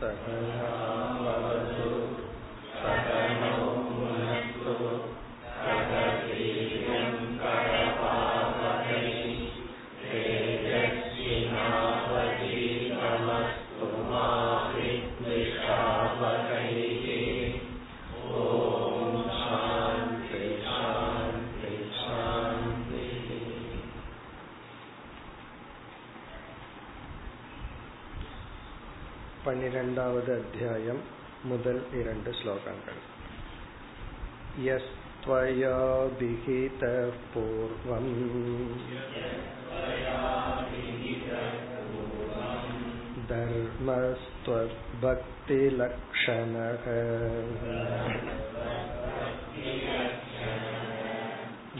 सहनावतु सहनौ भुनक्तु பன்னிரெண்டாவது அத்தியாயம் முதல் இரண்டு ஸ்லோகங்கள் यस्त्वया विहितः पूर्वम् धर्मस्त्वद्भक्तिलक्षणः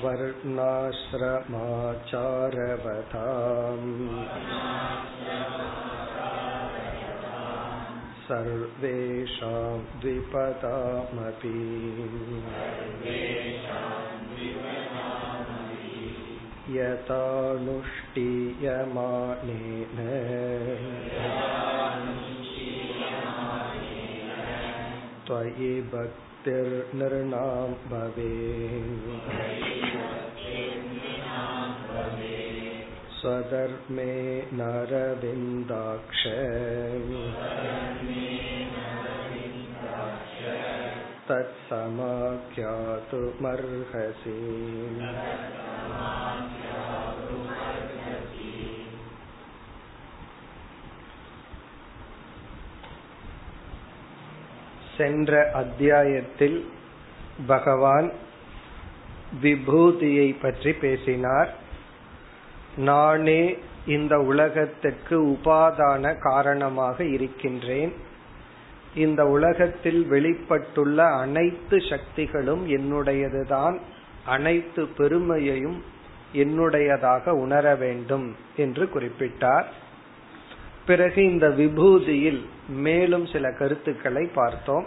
वर्णाश्रमाचारवताम् सर्वेषां द्विपदामपि यथानुष्ठीयमानेन त्वयि भक्तिर्नृणां भवेत्। स्वधर्मे नरविन्दाक्ष तत्समाख्यातुमर्हसि சென்ற அத்தியாயத்தில் பகவான் விபூதியை பற்றி பேசினார் நானே இந்த உலகத்திற்கு உபாதான காரணமாக இருக்கின்றேன் இந்த உலகத்தில் வெளிப்பட்டுள்ள அனைத்து சக்திகளும் என்னுடையதுதான் அனைத்து பெருமையையும் என்னுடையதாக உணர வேண்டும் என்று குறிப்பிட்டார். பிறகு இந்த விபூதியில் மேலும் சில கருத்துக்களை பார்த்தோம்.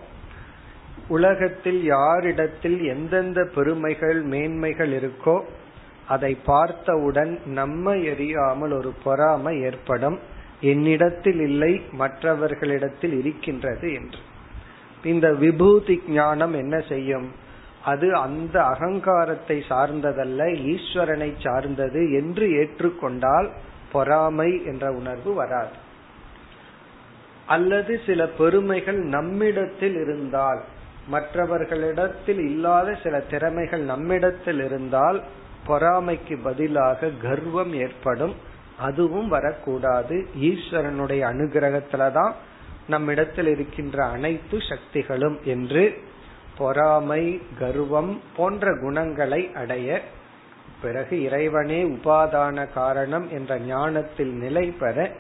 உலகத்தில் யாரிடத்தில் எந்தெந்த பெருமைகள் மேன்மைகள் இருக்கோ அதை பார்த்தவுடன் நம்மை எறியாமல் ஒரு பொறாமை ஏற்படும். என்னிடத்தில் இல்லை மற்றவர்களிடத்தில் இருக்கின்றது என்று. இந்த விபூதி ஞானம் என்ன செய்யும்? அது அந்த அகங்காரத்தை சார்ந்ததல்ல ஈஸ்வரனை சார்ந்தது என்று ஏற்றுக்கொண்டால் பொறாமை என்ற உணர்வு வராது. அல்லது சில பெருமைகள் நம்மிடத்தில் இருந்தால் மற்றவர்களிடத்தில் இல்லாத சில திறமைகள் நம்மிடத்தில் இருந்தால் பொறாமைக்கு பதிலாக கர்வம் ஏற்படும் அதுவும் வரக்கூடாது. ஈஸ்வரனுடைய அனுகிரகத்துலதான் நம்மிடத்தில் இருக்கின்ற அனைத்து சக்திகளும் என்று பொறாமை கர்வம் போன்ற குணங்களை அடைய பிறகு இறைவனே உபாதான காரணம் என்ற ஞானத்தில் நிலை பெற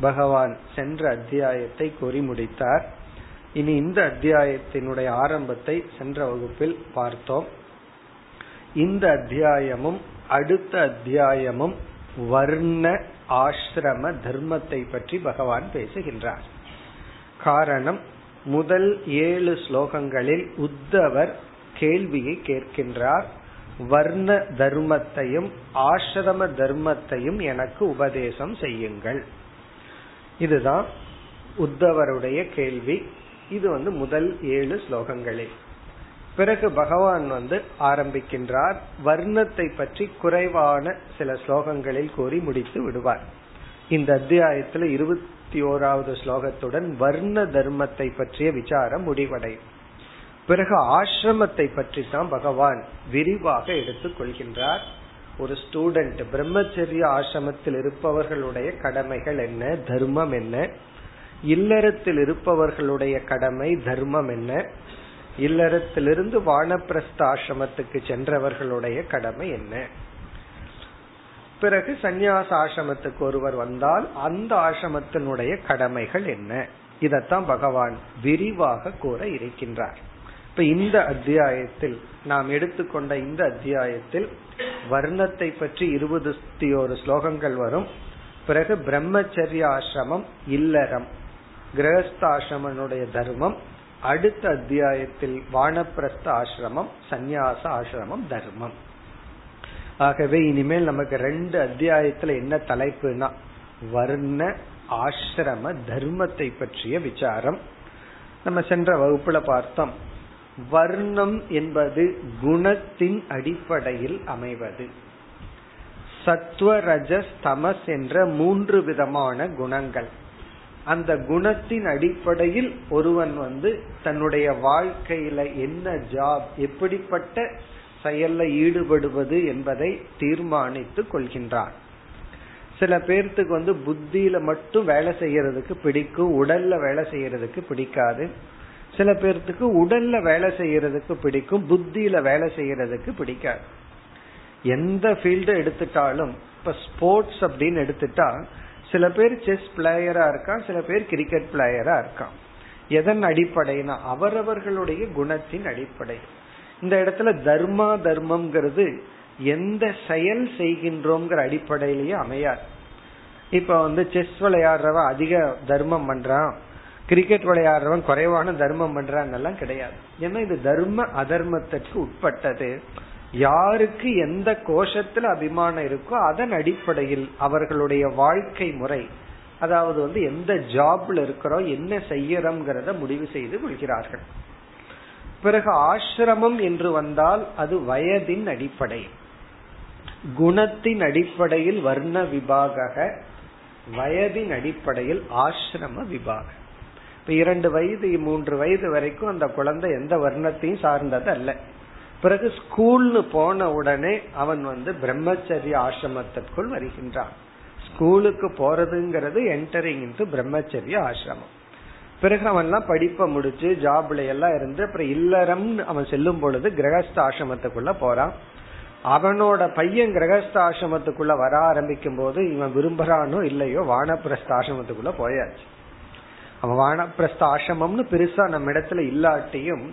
பகவான் சென்ற அத்தியாயத்தை கூறி முடித்தார். இனி இந்த அத்தியாயத்தினுடைய ஆரம்பத்தை சென்ற வகுப்பில் பார்த்தோம். இந்த அத்தியாயமும் அடுத்த அத்தியாயமும் வர்ண ஆசிரம தர்மத்தை பற்றி பகவான் பேசுகின்றார். காரணம் முதல் ஏழு ஸ்லோகங்களில் உத்தவர் கேள்வியை கேட்கின்றார். வர்ண தர்மத்தையும் ஆசிரம தர்மத்தையும் எனக்கு உபதேசம் செய்யுங்கள். இதுதான் உத்தவருடைய கேள்வி. இது வந்து முதல் ஏழு ஸ்லோகங்களில். பிறகு பகவான் வந்து ஆரம்பிக்கின்றார். வர்ணத்தை பற்றி குறைவான சில ஸ்லோகங்களில் கூறி முடித்து விடுவார். இந்த அத்தியாயத்துல இருபத்தி ஓராவது ஸ்லோகத்துடன் வர்ண தர்மத்தை பற்றிய விசாரம் முடிவடையும். பிறகு ஆசிரமத்தை பற்றி தான் பகவான் விரிவாக எடுத்துக் கொள்கின்றார். ஒரு ஸ்டூடெண்ட் பிரம்மச்சரிய ஆசிரமத்தில் இருப்பவர்களுடைய கடமைகள் என்ன? தர்மம் என்ன? இல்லறத்தில் இருப்பவர்களுடைய கடமை தர்மம் என்ன? இல்லறத்திலிருந்து வானப்பிரஸ்த ஆசிரமத்துக்கு சென்றவர்களுடைய கடமை என்ன? பிறகு சந்நியாச ஆசிரமத்துக்கு ஒருவர் வந்தால் அந்த ஆசிரமத்தினுடைய கடமைகள் என்ன? இதத்தான் பகவான் விரிவாக கூற இருக்கின்றார். இப்ப இந்த அத்தியாயத்தில் நாம் எடுத்துக்கொண்ட இந்த அத்தியாயத்தில் வர்ணத்தை பற்றி இருபத்தி ஒரு ஸ்லோகங்கள் வரும். பிறகு பிரம்மச்சரிய ஆசிரமம் இல்லறம் கிரகஸ்தாசிரமனுடைய தர்மம் அடுத்த அத்தியாயத்தில் வானப்பிரஸ்த ஆசிரமம் சந்நியாச ஆசிரமம் தர்மம். ஆகவே இனிமேல் நமக்கு ரெண்டு அத்தியாயத்துல என்ன தலைப்புனா வர்ண ஆசிரம தர்மத்தை பற்றிய விசாரம். நம்ம சென்ற வகுப்புல பார்த்தோம். வர்ணம் என்பது குணத்தின் அடிப்படையில் அமைவது. சத்வ ரஜஸ் தமஸ் என்ற மூன்று விதமான குணங்கள். அந்த குணத்தின் அடிப்படையில் ஒருவன் வந்து தன்னுடைய வாழ்க்கையில என்ன ஜாப் எப்படிப்பட்ட செயல்ல ஈடுபடுவது என்பதை தீர்மானித்து கொள்கின்றான். சில பேர்த்துக்கு வந்து புத்தியில மட்டும் வேலை செய்யறதுக்கு பிடிக்கும் உடல்ல வேலை செய்யறதுக்கு பிடிக்காது. சில பேர்த்துக்கு உடல்ல வேலை செய்யறதுக்கு பிடிக்கும் புத்தியில வேலை செய்யறதுக்கு பிடிக்காது. எந்த ஃபீல்டு எடுத்துட்டாலும் இப்ப ஸ்போர்ட்ஸ் அப்படின்னு எடுத்துட்டா சில பேர் செஸ் பிளேயரா இருக்கான் சில பேர் கிரிக்கெட் பிளேயரா இருக்கான். எதன் அடிப்படைனா அவரவர்களுடைய குணத்தின் அடிப்படை. இந்த இடத்துல தர்மா தர்மம்ங்கிறது எந்த செயல் செய்கின்றோங்கிற அடிப்படையிலேயே அமையாது. இப்ப வந்து செஸ் விளையாடுறவன் அதிக தர்மம் பண்றான் கிரிக்கெட் விளையாடுறவன் குறைவான தர்மம் பண்றாங்கலாம் கிடையாது. ஏன்னா இது தர்ம அதர்மத்திற்கு உட்பட்டது. யாருக்கு எந்த கோஷத்துல அபிமானம் இருக்கோ அதன் அடிப்படையில் அவர்களுடைய வாழ்க்கை முறை அதாவது வந்து எந்த ஜாப்ல இருக்கிறோம் என்ன செய்யறோம்ங்கிறத முடிவு செய்து கொள்கிறார்கள். பிறகு ஆசிரமம் என்று வந்தால் அது வயதின் அடிப்படை. குணத்தின் அடிப்படையில் வர்ண விபாக வயதின் அடிப்படையில் ஆசிரம விபாகம் இப்ப இரண்டு வயது மூன்று வயது வரைக்கும் அந்த குழந்தை எந்த வர்ணத்தையும் சார்ந்தது அல்ல பிறகு ஸ்கூல்னு போன உடனே அவன் வந்து பிரம்மச்சரிய ஆசிரமத்திற்குள் வருகின்றான். ஸ்கூலுக்கு போறதுங்கிறது என்டரிங் இன்டு பிரம்மச்சரிய ஆசிரமம். பிறகு அவன்லாம் படிப்பை முடிச்சு ஜாப்ல எல்லாம் இருந்து அப்புறம் இல்லறம்னு அவன் செல்லும் பொழுது கிரகஸ்த ஆசிரமத்துக்குள்ள போறான். அவனோட பையன் கிரகஸ்த ஆசிரமத்துக்குள்ள வர ஆரம்பிக்கும் போது இவன் விரும்புறானோ இல்லையோ வானப்பிரஸ்த ஆசிரமத்துக்குள்ள போயாச்சு. அவன் வானப்பிரஸ்த ஆசிரமம்னு பெருசா நம்ம இடத்துல இல்லாட்டியும்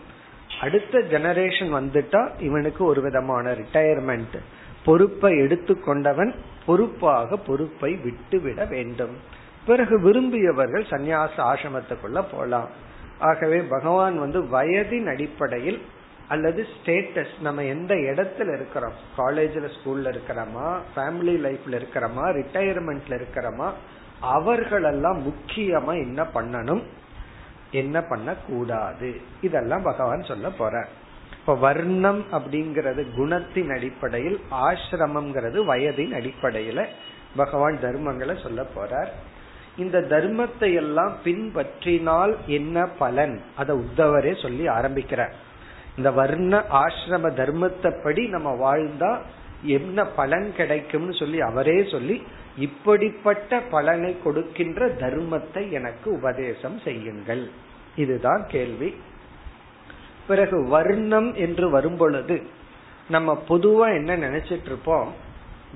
அடுத்த ஜெனரேஷன் வந்துட்டா இவனுக்கு ஒரு விதமான ரிட்டையர்மெண்ட் பொறுப்பை எடுத்துக்கொண்டவன் பொறுப்பாக பொறுப்பை விட்டுவிட வேண்டும். பிறகு விரும்பியவர்கள் சந்நியாச ஆசிரமத்துக்குள்ள போலாம். ஆகவே பகவான் வந்து வயதின் அடிப்படையில் அல்லது ஸ்டேட்டஸ் நம்ம எந்த இடத்துல இருக்கிறோம்? காலேஜ்ல ஸ்கூல்ல இருக்கிறோமா? ஃபேமிலி லைஃப்ல இருக்கிறோமா? ரிட்டையர்மெண்ட்ல இருக்கிறோமா? அவர்களெல்லாம் முக்கியமா என்ன பண்ணணும்? என்ன பண்ண கூடாது இதெல்லாம் பகவான் சொல்ல போற இப்ப வர்ணம் அப்படிங்கறது குணத்தின் அடிப்படையில் ஆசிரமம்ங்கிறது வயதின் அடிப்படையில பகவான் தர்மங்களை சொல்ல போறார். இந்த தர்மத்தை எல்லாம் பின்பற்றினால் என்ன பலன்? அதை உத்தவரே சொல்லி ஆரம்பிக்கிறார். இந்த வர்ண ஆசிரம தர்மத்தைப்படி நம்ம வாழ்ந்தா என்ன பலன் கிடைக்கும்னு சொல்லி அவரே சொல்லி இப்படிப்பட்ட பலனை கொடுக்கின்ற தர்மத்தை எனக்கு உபதேசம் செய்யுங்கள். இதுதான் கேள்வி. பிறகு வர்ணம் என்று வரும்பொழுது நம்ம பொதுவா என்ன நினைச்சிட்டு இருப்போம்?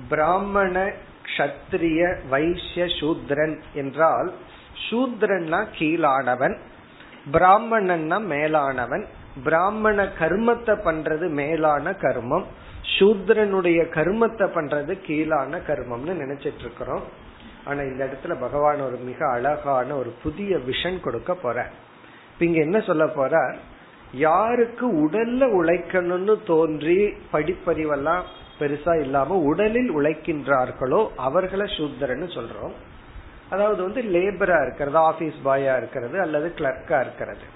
பிராமண கஷத்திரிய வைசிய சூத்ரன் என்றால் சூத்ரன்னா கீழானவன் பிராமணன்னா மேலானவன் பிராமண கர்மத்தை பண்றது மேலான கர்மம் சூத்ரனுடைய கர்மத்தை பண்றது கீழான கர்மம்னு நினைச்சிட்டு இருக்கிறோம். ஆனா இந்த இடத்துல பகவான் ஒரு மிக அழகான ஒரு புதிய விஷன் கொடுக்க போற இங்க என்ன சொல்ல போற? யாருக்கு உடல்ல உழைக்கணும்னு தோன்றி படிப்பறிவெல்லாம் பெருசா இல்லாம உடலில் உழைக்கின்றார்களோ அவர்களை சூத்திரன்னு சொல்றோம். அதாவது வந்து லேபரா இருக்கிறது ஆபீஸ் பாயா இருக்கிறது அல்லது கிளர்க்கா இருக்கிறது.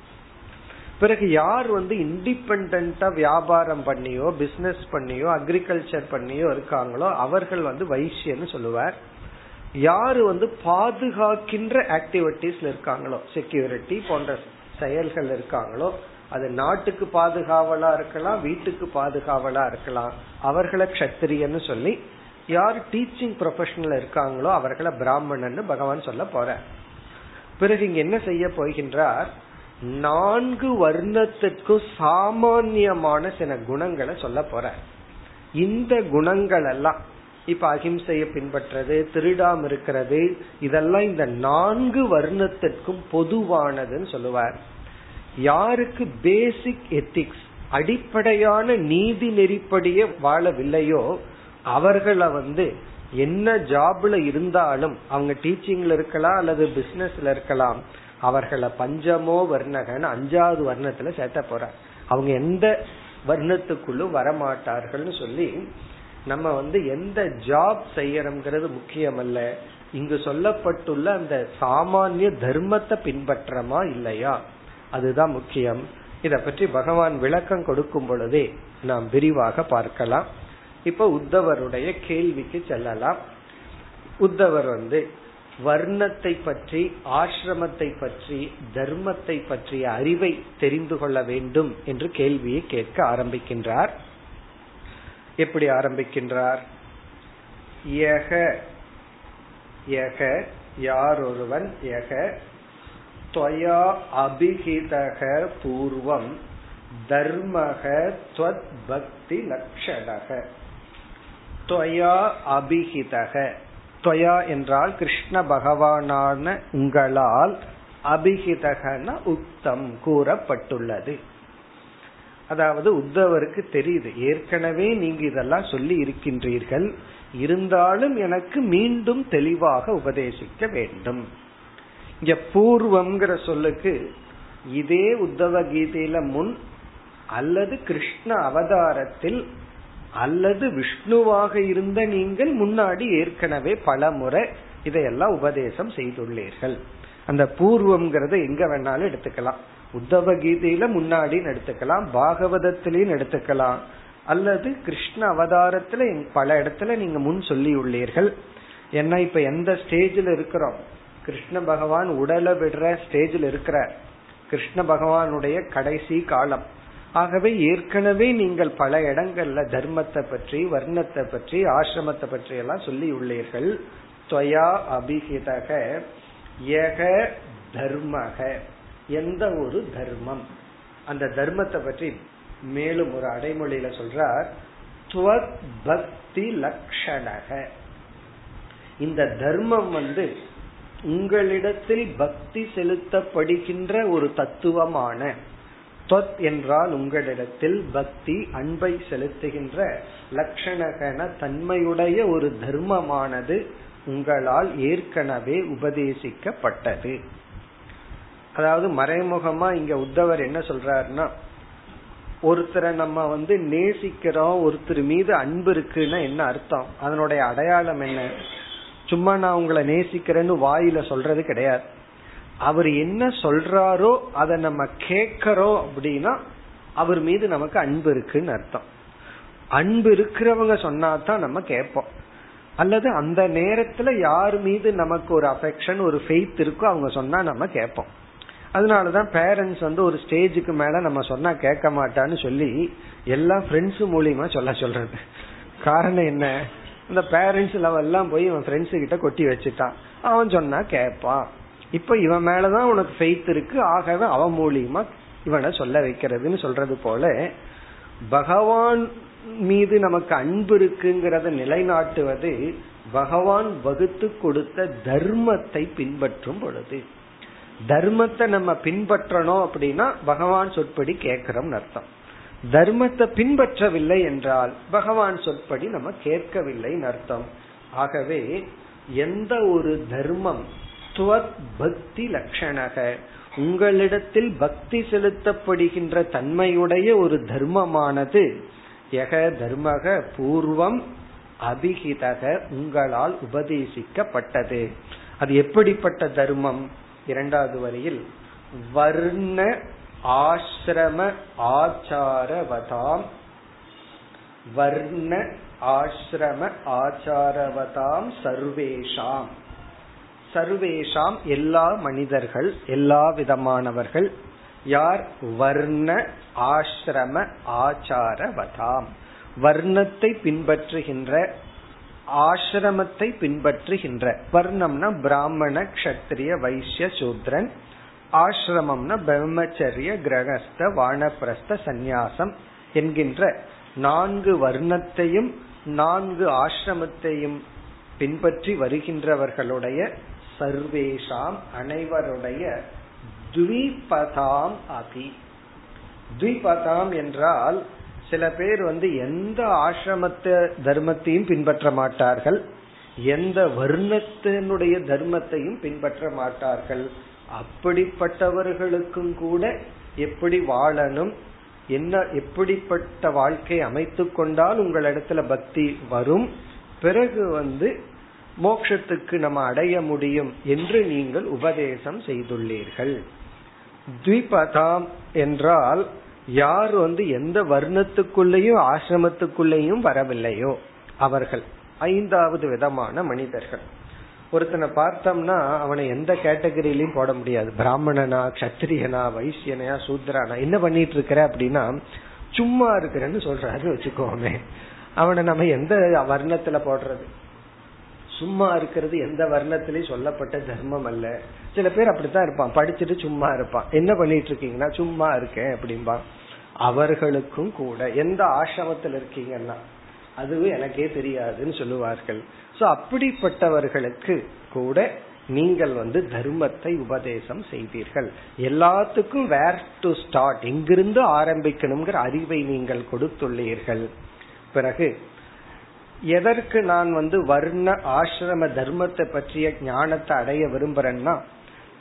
பிறகு யார் வந்து இண்டிபெண்டா வியாபாரம் பண்ணியோ பிசினஸ் பண்ணியோ அக்ரிகல்ச்சர் பண்ணியோ இருக்காங்களோ அவர்கள் வந்து வைசியன்னு சொல்லுவார். யாரு வந்து பாதுகாக்கின்ற ஆக்டிவிட்டிஸ்ல இருக்காங்களோ செக்யூரிட்டி போன்ற செயல்கள் இருக்காங்களோ அது நாட்டுக்கு பாதுகாவலா இருக்கலாம் வீட்டுக்கு பாதுகாவலா இருக்கலாம். அவர்களை கஷத்திரியன்னு சொல்லி யார் டீச்சிங் ப்ரொஃபஷனல் இருக்காங்களோ அவர்களை பிராமணன் பகவான் சொல்ல போற பிறகு இங்க என்ன செய்ய போகின்றார்? நான்கு வர்ணத்திற்கும் சாமான்யமான சில குணங்களை சொல்ல போற இந்த குணங்கள் எல்லாம் இப்ப அகிம்சையை பின்பற்றது திருடாம இருக்கிறது இதெல்லாம் இந்த நான்கு வர்ணத்திற்கும் பொதுவானதுன்னு சொல்லுவார். யாருக்கு பேசிக் எத்திக்ஸ் அடிப்படையான நீதி நெறிப்படியே வாழவில்லையோ அவர்களை வந்து என்ன ஜாப்ல இருந்தாலும் அவங்க டீச்சிங்ல இருக்கலாம் அல்லது பிசினஸ்ல இருக்கலாம் அவர்களை பஞ்சமோ வர்ணகன் அஞ்சாவது வர்ணத்துல சேர்த்த போற அவங்க எந்த வர்ணத்துக்குள்ளும் வரமாட்டார்கள்னு சொல்லி நம்ம வந்து எந்த ஜாப் செய்யறோம்ங்கிறது முக்கியம் அல்ல இங்கு சொல்லப்பட்டுள்ள அந்த சாமானிய தர்மத்தை பின்பற்றமா இல்லையா? அதுதான் முக்கியம். இத பற்றி பகவான் விளக்கம் கொடுக்கும் பொழுதே நாம் விரிவாக பார்க்கலாம். இப்ப உத்தவருடைய கேள்விக்கு செல்லலாம். உத்தவர் வந்து வர்ணத்தை பற்றி ஆசிரமத்தை பற்றி தர்மத்தை பற்றிய அறிவை தெரிந்து கொள்ள வேண்டும் என்று கேள்வியை கேட்க ஆரம்பிக்கின்றார். எப்படி ஆரம்பிக்கின்றார்? யக யக யார் ஒருவன் யக துவயா அபிஹிதக பூர்வம் தர்மக துவத் பக்தி லக்ஷணக. துவயா அபிஹிதக. துவயா என்றால் கிருஷ்ண பகவானான உங்களால் அபிஹிதகன உத்தம் கூறப்பட்டுள்ளது. அதாவது உத்தவருக்கு தெரியுது. ஏற்கனவே நீங்க இதெல்லாம் சொல்லி இருக்கின்றீர்கள். இருந்தாலும் எனக்கு மீண்டும் தெளிவாக உபதேசிக்க வேண்டும். இங்க பூர்வம்ங்கிற சொல்லுக்கு இதே உத்தவ கீதையில முன் அல்லது கிருஷ்ண அவதாரத்தில் அல்லது விஷ்ணுவாக இருந்த நீங்கள் முன்னாடி ஏற்கனவே பல முறை இதையெல்லாம் உபதேசம் செய்துள்ளீர்கள். அந்த பூர்வம்ங்கிறத எங்க வேணாலும் எடுத்துக்கலாம். உத்தவ கீதையில முன்னாடின்னு எடுத்துக்கலாம் பாகவதத்திலையும் எடுத்துக்கலாம். அல்லது கிருஷ்ண அவதாரத்துல பல இடத்துல நீங்க முன் சொல்லி உள்ளீர்கள் ஏன்னா இப்ப எந்த ஸ்டேஜில் இருக்கிறோம்? கிருஷ்ண பகவான் உடலை விடுற ஸ்டேஜில் இருக்கிற கிருஷ்ண பகவானுடைய கடைசி காலம். ஆகவே ஏற்கனவே நீங்கள் பல இடங்கள்ல தர்மத்தை பற்றி வர்ணத்தை பற்றி ஆசிரமத்தை பற்றி எல்லாம் சொல்லி உள்ளீர்கள் துவயா அபிஹிதக யக தர்மக. எந்த ஒரு தர்மம். அந்த தர்மத்தை பற்றி மேலும் ஒரு அடைமொழியில சொல்றார் பக்தி லக்ஷணக. இந்த தர்மம் வந்து உங்களிடத்தில் பக்தி செலுத்தப்படுகின்ற ஒரு தத்துவமான தொத் என்றால் உங்களிடத்தில் பக்தி அன்பை செலுத்துகின்ற லட்சணகன தன்மையுடைய ஒரு தர்மமானது உங்களால் ஏற்கனவே உபதேசிக்கப்பட்டது. அதாவது மறைமுகமா இங்க உத்தவர் என்ன சொல்றாருன்னா ஒருத்தரை நம்ம வந்து நேசிக்கிறோம் ஒருத்தர் மீது அன்பு இருக்குன்னா என்ன அர்த்தம்? அதனுடைய அடையாளம் என்ன? சும்மா நான் உங்களை நேசிக்கிறேன்னு வாயில சொல்றது கிடையாது. அவர் என்ன சொல்றாரோ அதை நம்ம கேட்கறோம் அப்படின்னா அவர் மீது நமக்கு அன்பு இருக்குன்னு அர்த்தம். அன்பு இருக்கிறவங்க சொன்னா தான் நம்ம கேட்போம். அல்லது அந்த நேரத்துல யார் மீது நமக்கு ஒரு அஃபெக்ஷன் ஒரு ஃபெய்த் இருக்கோ அவங்க சொன்னா நம்ம கேட்போம். அதனாலதான் பேரண்ட்ஸ் வந்து ஒரு ஸ்டேஜுக்கு மேல நம்ம சொன்னா கேட்க மாட்டான்னு சொல்லி எல்லா ஃப்ரெண்ட்ஸ் மூலியமா சொல்ல சொல்றது. காரணம் என்ன? இந்த பேரண்ட்ஸ் லெவல்லாம் போய் இவன் ஃப்ரெண்ட்ஸ் கிட்ட கொட்டி வச்சுட்டான். அவன் சொன்னா கேட்பான். இப்ப இவன் மேலதான் உனக்கு ஃபெய்த் இருக்கு. ஆகவே அவன் மூலியமா இவனை சொல்ல வைக்கிறதுன்னு சொல்றது போல பகவான் மீது நமக்கு அன்பு இருக்குங்கிறத நிலைநாட்டுவது பகவான் வகுத்து கொடுத்த தர்மத்தை பின்பற்றும் பொழுது. தர்மத்தை நம்ம பின்பற்றணும் அப்படின்னா பகவான் சொற்படி கேட்கிறோம் அர்த்தம். தர்மத்தை பின்பற்றவில்லை என்றால் பகவான் சொற்படி நம்ம கேட்கவில்லைன்னு அர்த்தம். ஆகவே எந்த ஒரு தர்மம் பக்தி லட்சணக உங்களிடத்தில் பக்தி செலுத்தப்படுகின்ற தன்மையுடைய ஒரு தர்மமானது எக தர்மக பூர்வம் அபிகிதக உங்களால் உபதேசிக்கப்பட்டது. அது எப்படிப்பட்ட தர்மம்? இரண்டாவது வரியில் வர்ண ஆசிரம ஆச்சாரவதாம் வர்ண ஆசிரம ஆச்சாரவதாம் சர்வேஷாம் சர்வேஷாம் எல்லா மனிதர்கள் எல்லா விதமானவர்கள் யார் வர்ண ஆசிரம ஆச்சாரவதாம் வர்ணத்தை பின்பற்றுகின்ற ஆசிரமத்தை பின்பற்றுகின்ற. வர்ணம்னா பிராமண கஷத்திரிய வைசிய சூத்ரன். ஆசிரமம்னா பிரம்மச்சரிய கிரகஸ்த வானப்பிரஸ்த சந்நியாசம் என்கின்ற நான்கு வர்ணத்தையும் நான்கு ஆசிரமத்தையும் பின்பற்றி வருகின்றவர்களுடைய சர்வேஷாம் அனைவருடைய துவிபதாம் அபி. துவிபதாம் என்றால் சில பேர் வந்து எந்த ஆசிரமத்த தர்மத்தையும் பின்பற்ற மாட்டார்கள். எந்த வர்ணத்தினுடைய தர்மத்தையும் பின்பற்ற மாட்டார்கள். அப்படிப்பட்டவர்களுக்கும் கூட எப்படி வாழணும் என்ன எப்படிப்பட்ட வாழ்க்கை அமைத்து கொண்டால் உங்களிடத்துல பக்தி வரும் பிறகு வந்து மோக்ஷத்துக்கு நம்ம அடைய முடியும் என்று நீங்கள் உபதேசம் செய்துள்ளீர்கள். த்விபதாம் என்றால் யார் வந்து எந்த வர்ணத்துக்குள்ளேயும் ஆசிரமத்துக்குள்ளேயும் வரவில்லையோ அவர்கள். ஐந்தாவது விதமான மனிதர்கள். ஒருத்தனை பார்த்தோம்னா அவனை எந்த கேட்டகரியிலையும் போட முடியாது. பிராமணனா கத்திரியனா வைசியனையா சூத்ரானா என்ன பண்ணிட்டு இருக்கிற அப்படின்னா சும்மா இருக்கிறேன்னு சொல்றாரு வச்சுக்கோமே. அவனை நம்ம எந்த வர்ணத்துல போடுறது? சும்மா இருக்கிறது எந்த வர்ணத்திலையும் சொல்லப்பட்ட தர்மம் அல்ல. சில பேர் அப்படித்தான் இருப்பான். படிச்சுட்டு சும்மா இருப்பான். என்ன பண்ணிட்டு இருக்கீங்கன்னா சும்மா இருக்கேன் அப்படின்பா அவர்களுக்கும் கூட எந்த ஆசிரமத்தில் இருக்கீங்கன்னா அதுவும் எனக்கே தெரியாதுன்னு சொல்லுவார்கள். சோ அப்படிப்பட்டவர்களுக்கு கூட நீங்கள் வந்து தர்மத்தை உபதேசம் செய்தீர்கள். எல்லாத்துக்கும் வேர் டு ஸ்டார்ட் எங்கிருந்து ஆரம்பிக்கணுங்கிற அறிவை நீங்கள் கொடுத்துள்ளீர்கள். பிறகு எதற்கு நான் வந்து வர்ண ஆசிரம தர்மத்தை பற்றிய ஞானத்தை அடைய விரும்புறேன்னா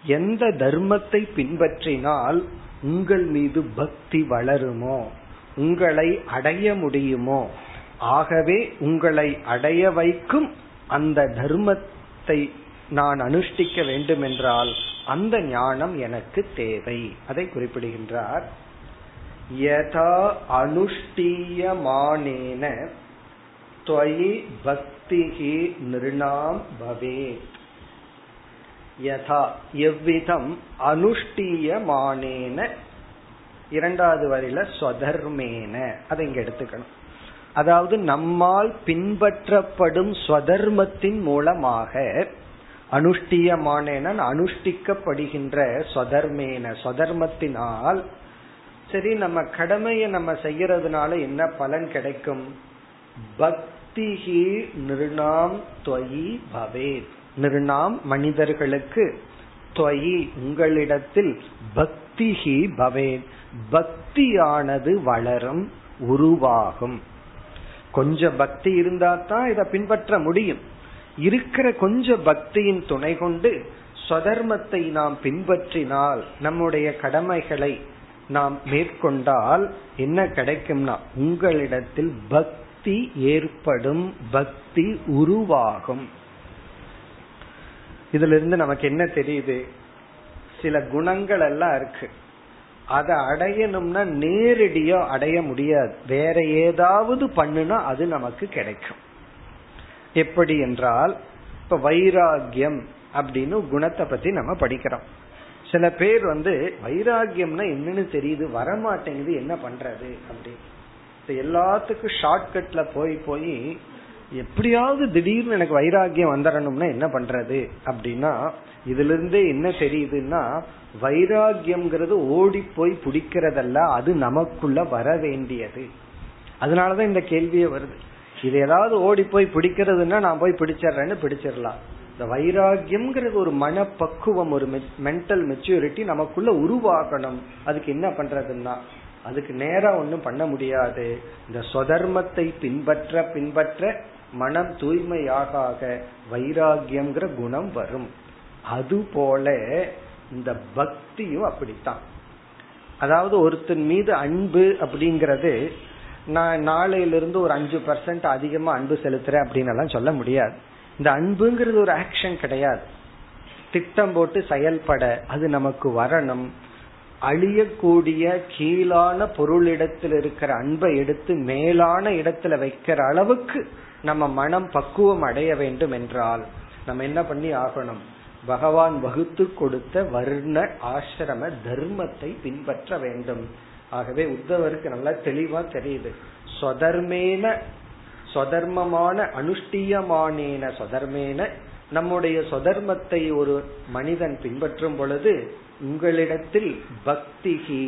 எந்த தர்மத்தை பின்பற்றினால் உங்கள் மீது பக்தி வளருமோ உங்களை அடைய முடியுமோ ஆகவே உங்களை அடைய வைக்கும் அந்த தர்மத்தை நான் அனுஷ்டிக்க வேண்டும் என்றால் அந்த ஞானம் எனக்கு தேவை. அதை குறிப்பிடுகின்றார். யதா அனுஷ்டீயமானேன துவயி பக்திகி நிருணாம் பவேத். யதா எவ்விதம் அனுஷ்டீயமானேன? இரண்டாவது வரையில ஸ்வதர்மேன. அதை இங்க எடுத்துக்கணும். அதாவது நம்மால் பின்பற்றப்படும் ஸ்வதர்மத்தின் மூலமாக அனுஷ்டியமான அனுஷ்டிக்கப்படுகின்ற ஸ்வதர்மேன ஸ்வதர்மத்தினால். சரி நம்ம கடமையை நம்ம செய்யறதுனால என்ன பலன் கிடைக்கும்? பக்திஹி நிருணாம் துவயி பவேத். நிருணாம் மனிதர்களுக்கு துவயி உங்களிடத்தில் பக்திஹி பவேன் பக்தியானது வளரும் உருவாகும். கொஞ்சம் பக்தி இருந்தா தான் இதை பின்பற்ற முடியும். இருக்கிற கொஞ்ச பக்தியின் துணை கொண்டு ஸ்வதர்மத்தை நாம் பின்பற்றினால் நம்முடைய கடமைகளை நாம் மேற்கொண்டால் என்ன கிடைக்கும்னா உங்களிடத்தில் பக்தி ஏற்படும் பக்தி உருவாகும். இதுல இருந்து நமக்கு என்ன தெரியுது? சில குணங்கள் எல்லாம் இருக்கு. அதை அடையணும்னா நேரடியா அடைய முடியாது. வேற ஏதாவது பண்ணுனா அது நமக்கு கிடைக்கும். எப்படி என்றால் இப்ப வைராகியம் அப்படின்னு குணத்தை பத்தி நம்ம படிக்கிறோம். சில பேர் வந்து வைராகியம்னா என்னன்னு தெரியுது வரமாட்டேங்குது என்ன பண்றது அப்படின்னு. எல்லாத்துக்கும் ஷார்ட்கட்ல போய் போய் எப்படியாவது திடீர்னு எனக்கு வைராகியம் வந்துடணும்னா என்ன பண்றது? அப்படின்னா இதுல இருந்தே என்ன தெரியுதுன்னா வைராகியம்ங்கிறது ஓடி போய் பிடிக்கிறதல்ல அது நமக்குள்ள வர வேண்டியது. அதனாலதான் இந்த கேள்வியே வருது. இது ஏதாவது ஓடி போய் பிடிக்கிறதுன்னா நான் போய் பிடிச்சிடுறேன்னு பிடிச்சிடலாம் இந்த வைராகியம்ங்கிறது ஒரு மனப்பக்குவம் ஒரு மென்டல் மெச்சூரிட்டி நமக்குள்ள உருவாக்கணும். அதுக்கு என்ன பண்றதுன்னா அதுக்கு நேரா ஒன்றும் பண்ண முடியாது. இந்த சொதர்மத்தை பின்பற்ற பின்பற்ற மனம் தூய்மையாக வைராகியம்ங்கிற குணம் வரும். அது போல இந்த பக்தியும் அப்படித்தான். அதாவது ஒருத்தன் மீது அன்பு அப்படிங்கறது நான் நாளையிலிருந்து ஒரு அஞ்சு பர்சன்ட் அதிகமா அன்பு செலுத்துறேன் அப்படின்னு எல்லாம் சொல்ல முடியாது. இந்த அன்புங்கிறது ஒரு ஆக்ஷன் கிடையாது. திட்டம் போட்டு செயல்பட அது நமக்கு வரணும். அழியக்கூடிய கீழான பொருளிடத்தில் இருக்கிற அன்பை எடுத்து மேலான இடத்துல வைக்கிற அளவுக்கு நம்ம மனம் பக்குவம் அடைய வேண்டும் என்றால் நம்ம என்ன பண்ணி ஆகணும்? பகவான் வகுத்து கொடுத்த வர்ண ஆசிரம தர்மத்தை பின்பற்ற வேண்டும். ஆகவே உத்தவருக்கு நல்லா தெளிவா தெரியுது. சொதர்மேன சொதர்மமான அனுஷ்டியமானேன சொதர்மேன நம்முடைய சொதர்மத்தை ஒரு மனிதன் பின்பற்றும் பொழுது உங்களிடத்தில் பக்திகி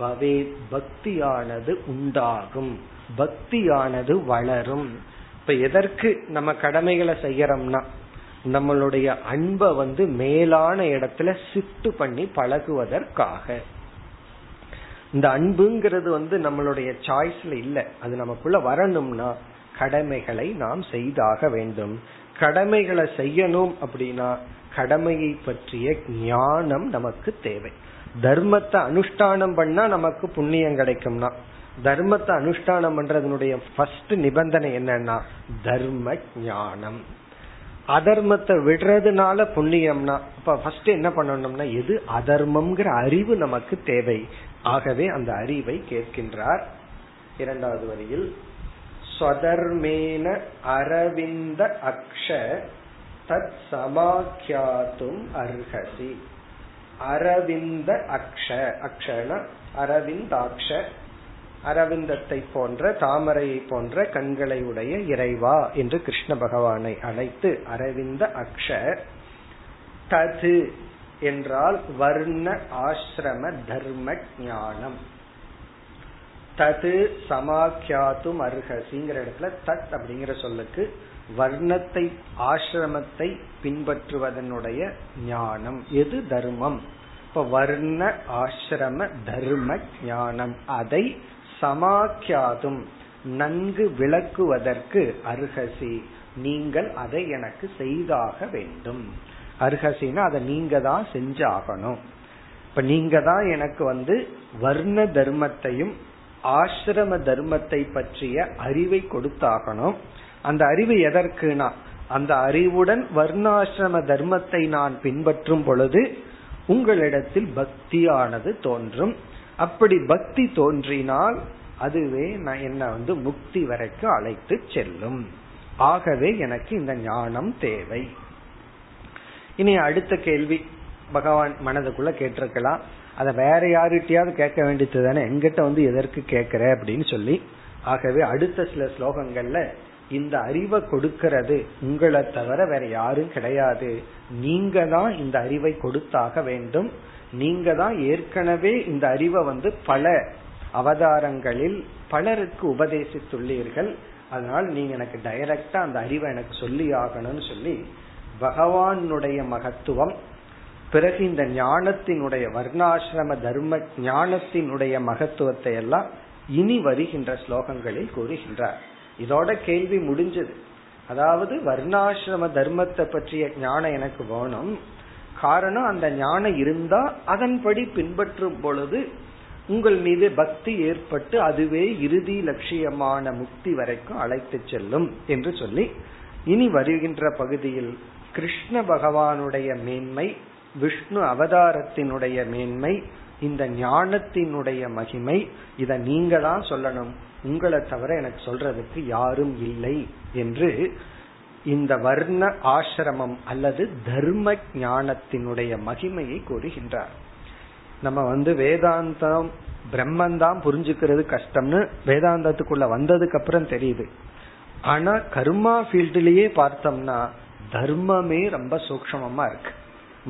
பவே பக்தியானது உண்டாகும். பக்தியானது வளரும். இப்ப எதற்கு நம்ம கடமைகளை செய்யறோம்னா நம்மளுடைய அன்பை வந்து மேலான இடத்துல சிட்டு பண்ணி பழகுவதற்காக. இந்த அன்புங்கிறது வந்து நம்மளுடைய சாய்ஸ்ல இல்ல. அது நமக்குள்ள வரணும்னா கடமைகளை நாம் செய்தாக வேண்டும். கடமைகளை செய்யணும் அப்படின்னா கடமையை பற்றிய ஞானம் நமக்கு தேவை. தர்மத்தை அனுஷ்டானம் பண்ணா நமக்கு புண்ணியம் கிடைக்கும்னா தர்மத்தை அனுஷ்டானம் பண்றதுனுடைய ஃபர்ஸ்ட் நிபந்தனை என்னன்னா தர்ம ஞானம் அதர்மத்தை விடுறதுனால புண்ணியம்னா இப்ப ஃபர்ஸ்ட் என்ன பண்ணணும்னா எது அதர்மம்ங்கிற அறிவு நமக்கு தேவை. ஆகவே அந்த அறிவை கேட்கின்றார். இரண்டாவது வரியில் ஸ்வதர்மேன அரவிந்த அக்ஷ தத் சமாக்கியாத்தும் அர்ஹசி. அரவிந்த அக்ஷ அக்ஷன அரவிந்தாக்ஷ. அரவிந்தத்தை போன்ற தாமரையை போன்ற கண்களை உடைய இறைவா என்று கிருஷ்ண பகவானை அழைத்து அரவிந்த அக்ஷ தது என்றால் வர்ண ஆசிரம தர்ம ஞானம். தது சமாக்கியாத்தும் அருகசிங்கிற இடத்துல தத் அப்படிங்கிற சொல்லுக்கு வர்ணத்தை ஆசிரமத்தை பின்பற்றுவதனுடைய ஞானம். எது தர்மம்? இப்ப வர்ண ஆசிரம தர்ம ஞானம். அதை சமாக்கியாதும். நன்கு விளக்குவதற்கு அருகசி. நீங்கள் அதை எனக்கு செய்தாக வேண்டும். அருகசினா அதை நீங்க தான் செஞ்சாகணும். இப்ப நீங்க தான் எனக்கு வந்து வர்ண தர்மத்தையும் ஆசிரம தர்மத்தை பற்றிய அறிவை கொடுத்தாகணும். அந்த அறிவு எதற்குனா அந்த அறிவுடன் வர்ணாசிரம தர்மத்தை நான் பின்பற்றும் பொழுது உங்களிடத்தில் பக்தியானது தோன்றும். அப்படி பக்தி தோன்றினால் அதுவே நான் என்ன வந்து முக்தி வரைக்கும் அழைத்து செல்லும். ஆகவே எனக்கு இந்த ஞானம் தேவை. இனி அடுத்த கேள்வி. பகவான் மனதுக்குள்ள கேட்டிருக்கலாம். அதை வேற யாருகிட்டயாவது கேட்க வேண்டியது தானே எங்கிட்ட வந்து எதற்கு கேட்கிற அப்படின்னு சொல்லி. ஆகவே அடுத்த சில ஸ்லோகங்கள்ல இந்த அறிவை கொடுக்கிறது உங்களை தவிர வேற யாரும் கிடையாது. நீங்க தான் இந்த அறிவை கொடுத்தாக வேண்டும். நீங்க தான் ஏற்கனவே இந்த அறிவை வந்து பல அவதாரங்களில் பலருக்கு உபதேசித்துள்ளீர்கள். அதனால் நீங்க எனக்கு டைரக்டா அந்த அறிவை எனக்கு சொல்லி ஆகணும்னு சொல்லி பகவானுடைய மகத்துவம் பிறகு இந்த ஞானத்தினுடைய வர்ணாசிரம தர்ம ஞானத்தினுடைய மகத்துவத்தை எல்லாம் இனி வருகின்ற ஸ்லோகங்களில் கூறுகின்றார். இதோட கேள்வி முடிஞ்சது. அதாவது வர்ணாசிரம தர்மத்தை பற்றிய ஞானம் எனக்கு வேணும். காரணம் அந்த ஞானம் இருந்தா அதன்படி பின்பற்றும் பொழுது உங்கள் மீது பக்தி ஏற்பட்டு அதுவே இறுதி லட்சியமான முக்தி வரைக்கும் அழைத்து செல்லும் என்று சொல்லி இனி வருகின்ற பகுதியில் கிருஷ்ண பகவானுடைய மேன்மை விஷ்ணு அவதாரத்தினுடைய மேன்மை இந்த ஞானத்தினுடைய மகிமை இதை நீங்களா தான் சொல்லணும். உங்களை தவிர எனக்கு சொல்றதுக்கு யாரும் இல்லை என்று இந்த வர்ண ஆசிரமம் அல்லது தர்ம ஞானத்தினுடைய மகிமையை கூறுகின்றார். நம்ம வந்து வேதாந்தம் பிரம்மந்தான் புரிஞ்சுக்கிறது கஷ்டம்னு வேதாந்தத்துக்குள்ள வந்ததுக்கு அப்புறம் தெரியுது. ஆனா கர்மா ஃபீல்ட்லயே பார்த்தோம்னா தர்மமே ரொம்ப சூக்ஷமமா இருக்கு.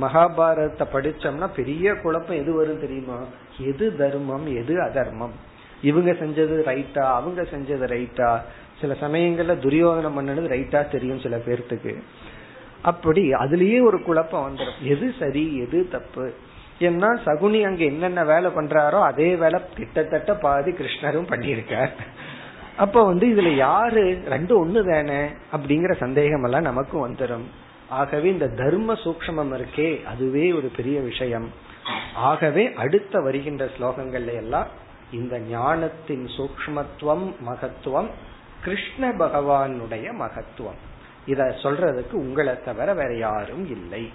மகாபாரதத்தை படிச்சோம்னா பெரிய குழப்பம் எது வரும் தெரியுமா? எது தர்மம் எது அதர்மம்? இவங்க செஞ்சது ரைட்டா அவங்க செஞ்சது ரைட்டா சில சமயங்கள்ல துரியோகனம் பண்ணது ரைட்டா தெரியும் சில பேர்த்துக்கு. அப்படி அதுலயே ஒரு குழப்பம் வந்துடும் எது சரி எது தப்பு? ஏன்னா சகுனி அங்க என்னென்ன வேலை பண்றாரோ அதே வேலை கிட்டத்தட்ட பாதி கிருஷ்ணரும் பண்ணியிருக்கார். அப்ப வந்து இதுல யாரு? ரெண்டு ஒண்ணு தானே அப்படிங்கிற சந்தேகம் எல்லாம் நமக்கு வந்துடும் ஆகவே இந்த தர்ம சூக்மம் இருக்கே அதுவே ஒரு பெரிய விஷயம். ஆகவே அடுத்த வருகின்ற ஸ்லோகங்கள்ல எல்லாம் இந்த ஞானத்தின் சூக்மத்துவம் மகத்துவம் கிருஷ்ண பகவானுடைய மகத்துவம். இத சொல்றதுக்கு உங்களை தவிர வேற யாரும் இல்லை.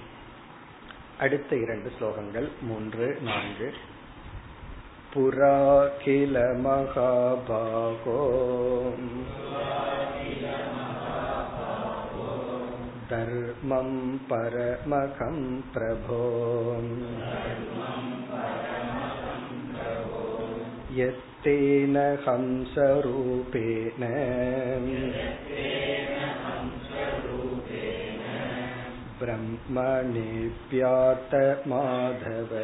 அடுத்த இரண்டு ஸ்லோகங்கள் மூன்று நான்கு. புராகில மகாபாகோ தர்மம் பரமகம் பிரபோ यत्तेन हंसरूपेण ब्रह्मणेऽप्यात माधव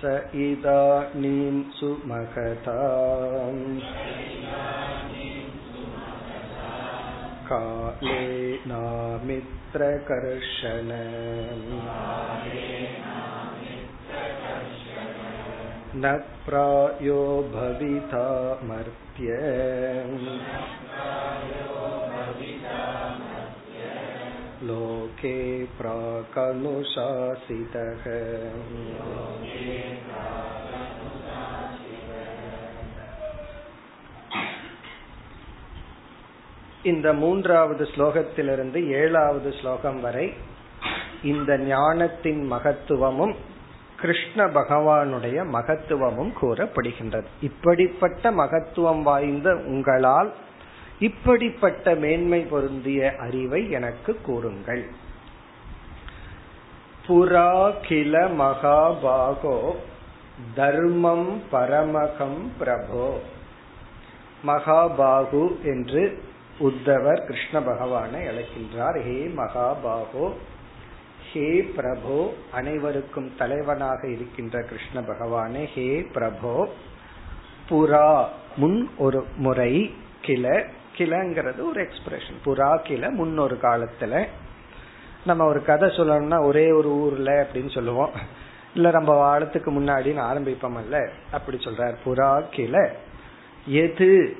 स इदानीं सुमहता कालेनामित्रकर्षण न प्रायो भविता मर्त्य लोके प्राकनुशासितः இந்த மூன்றாவது ஸ்லோகத்திலிருந்து ஏழாவது ஸ்லோகம் வரை இந்த ஞானத்தின் மகத்துவமும் கிருஷ்ண பகவானுடைய மகத்துவமும் கூறப்படுகின்றது. இப்படிப்பட்ட மகத்துவம் வாய்ந்த உங்களால் இப்படிப்பட்ட மேன்மை பொருந்திய அறிவை எனக்கு கூறுங்கள். புராகில மகாபாகோ தர்மம் பரமகம் பிரபோ. மகாபாகு என்று உத்தவர் கிருஷ்ண பகவானை அழைக்கின்றார். ஹே மகாபாகோ ஹே பிரபோ அனைவருக்கும் தலைவனாக இருக்கின்ற கிருஷ்ண பகவானே ஹே பிரபோ. புரா முன் ஒரு முறை கிள கிளங்கிறது ஒரு எக்ஸ்பிரஷன் புறா கிள முன் ஒரு காலத்துல. நம்ம ஒரு கதை சொல்லணும்னா ஒரே ஒரு ஊர்ல அப்படின்னு சொல்லுவோம். இல்ல நம்ம வாழத்துக்கு முன்னாடின்னு ஆரம்பிப்போம்ல அப்படி சொல்றார். புறா கிள. எது?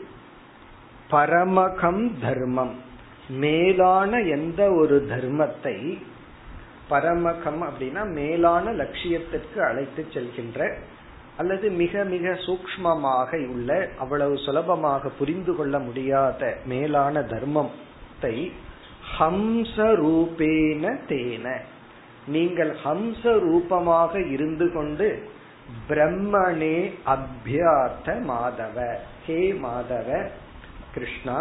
பரமகம் தர்மம். மேலான எந்த ஒரு தர்மத்தை பரமகம் அப்படின்னா மேலான லட்சியத்திற்கு அழைத்து செல்கின்ற அல்லது மிக மிக சூக்மமாக உள்ள அவ்வளவு சுலபமாக புரிந்து கொள்ள முடியாத மேலான தர்மத்தை ஹம்ச ரூபேன தேன. நீங்கள் ஹம்ச ரூபமாக இருந்து கொண்டு பிரம்மனே அபியார்த்த மாதவ. ஹே மாதவ கிருஷ்ணா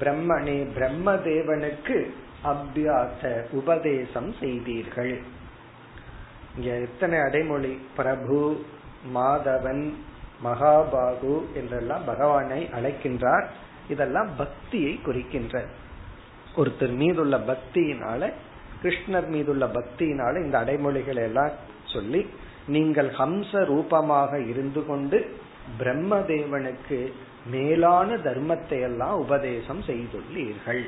பிரம்மனே பிரம்மதேவனுக்கு அபியாச உபதேசம் செய்தீர்கள். இங்க எத்தனை அடைமொழி? பிரபு மாதவன் மகாபாகு என்றெல்லாம் பகவானை அழைக்கின்றார். இதெல்லாம் பக்தியை குறிக்கின்ற ஒருத்தர் மீதுள்ள பக்தியினால கிருஷ்ணர் மீதுள்ள பக்தியினால இந்த அடைமொழிகளை எல்லாம் சொல்லி நீங்கள் ஹம்ச ரூபமாக இருந்து கொண்டு பிரம்மதேவனுக்கு மேலான தர்மத்தை எல்லாம் உபதேசம் செய்துள்ளீர்கள்.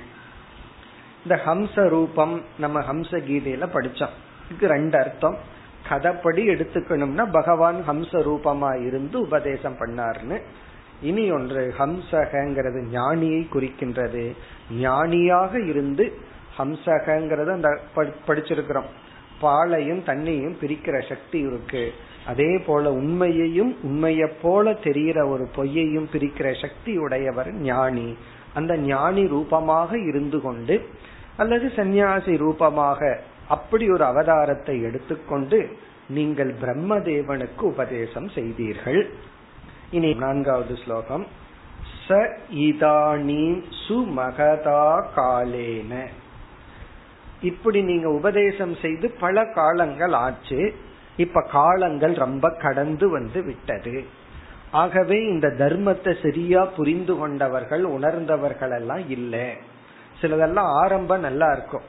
இந்த ஹம்ச ரூபம் நம்ம ஹம்ச கீதையில படிச்சோம். இதுக்கு ரெண்டு அர்த்தம். கதப்படி எடுத்துக்கணும்னா பகவான் ஹம்ச ரூபமா இருந்து உபதேசம் பண்ணார்னு இனி ஒன்று ஹம்சகங்கிறது ஞானியை குறிக்கின்றது. ஞானியாக இருந்து ஹம்சகங்கிறத அந்த படிச்சிருக்கிறோம். பாலையும் தண்ணியும் பிரிக்கிற சக்தி இருக்கு. அதே போல உண்மையையும் உண்மைய போல தெரிகிற ஒரு பொய்யையும் பிரிக்கிற சக்தி உடையவர் ஞானி. அந்த ஞானி ரூபமாக இருந்து கொண்டு அல்லது சந்நியாசி ரூபமாக அப்படி ஒரு அவதாரத்தை எடுத்துக்கொண்டு நீங்கள் பிரம்மதேவனுக்கு உபதேசம் செய்தீர்கள். இனி நான்காவது ஸ்லோகம். ச இதானீம் சுமகதா காலேன. இப்படி நீங்க உபதேசம் செய்து பல காலங்கள் ஆச்சு. இப்ப காலங்கள் ரொம்ப கடந்து வந்து விட்டது. ஆகவே இந்த தர்மத்தை சரியா புரிந்து கொண்டவர்கள் உணர்ந்தவர்கள் எல்லாம் இல்லை. சிலதெல்லாம் ஆரம்பம் நல்லா இருக்கும்.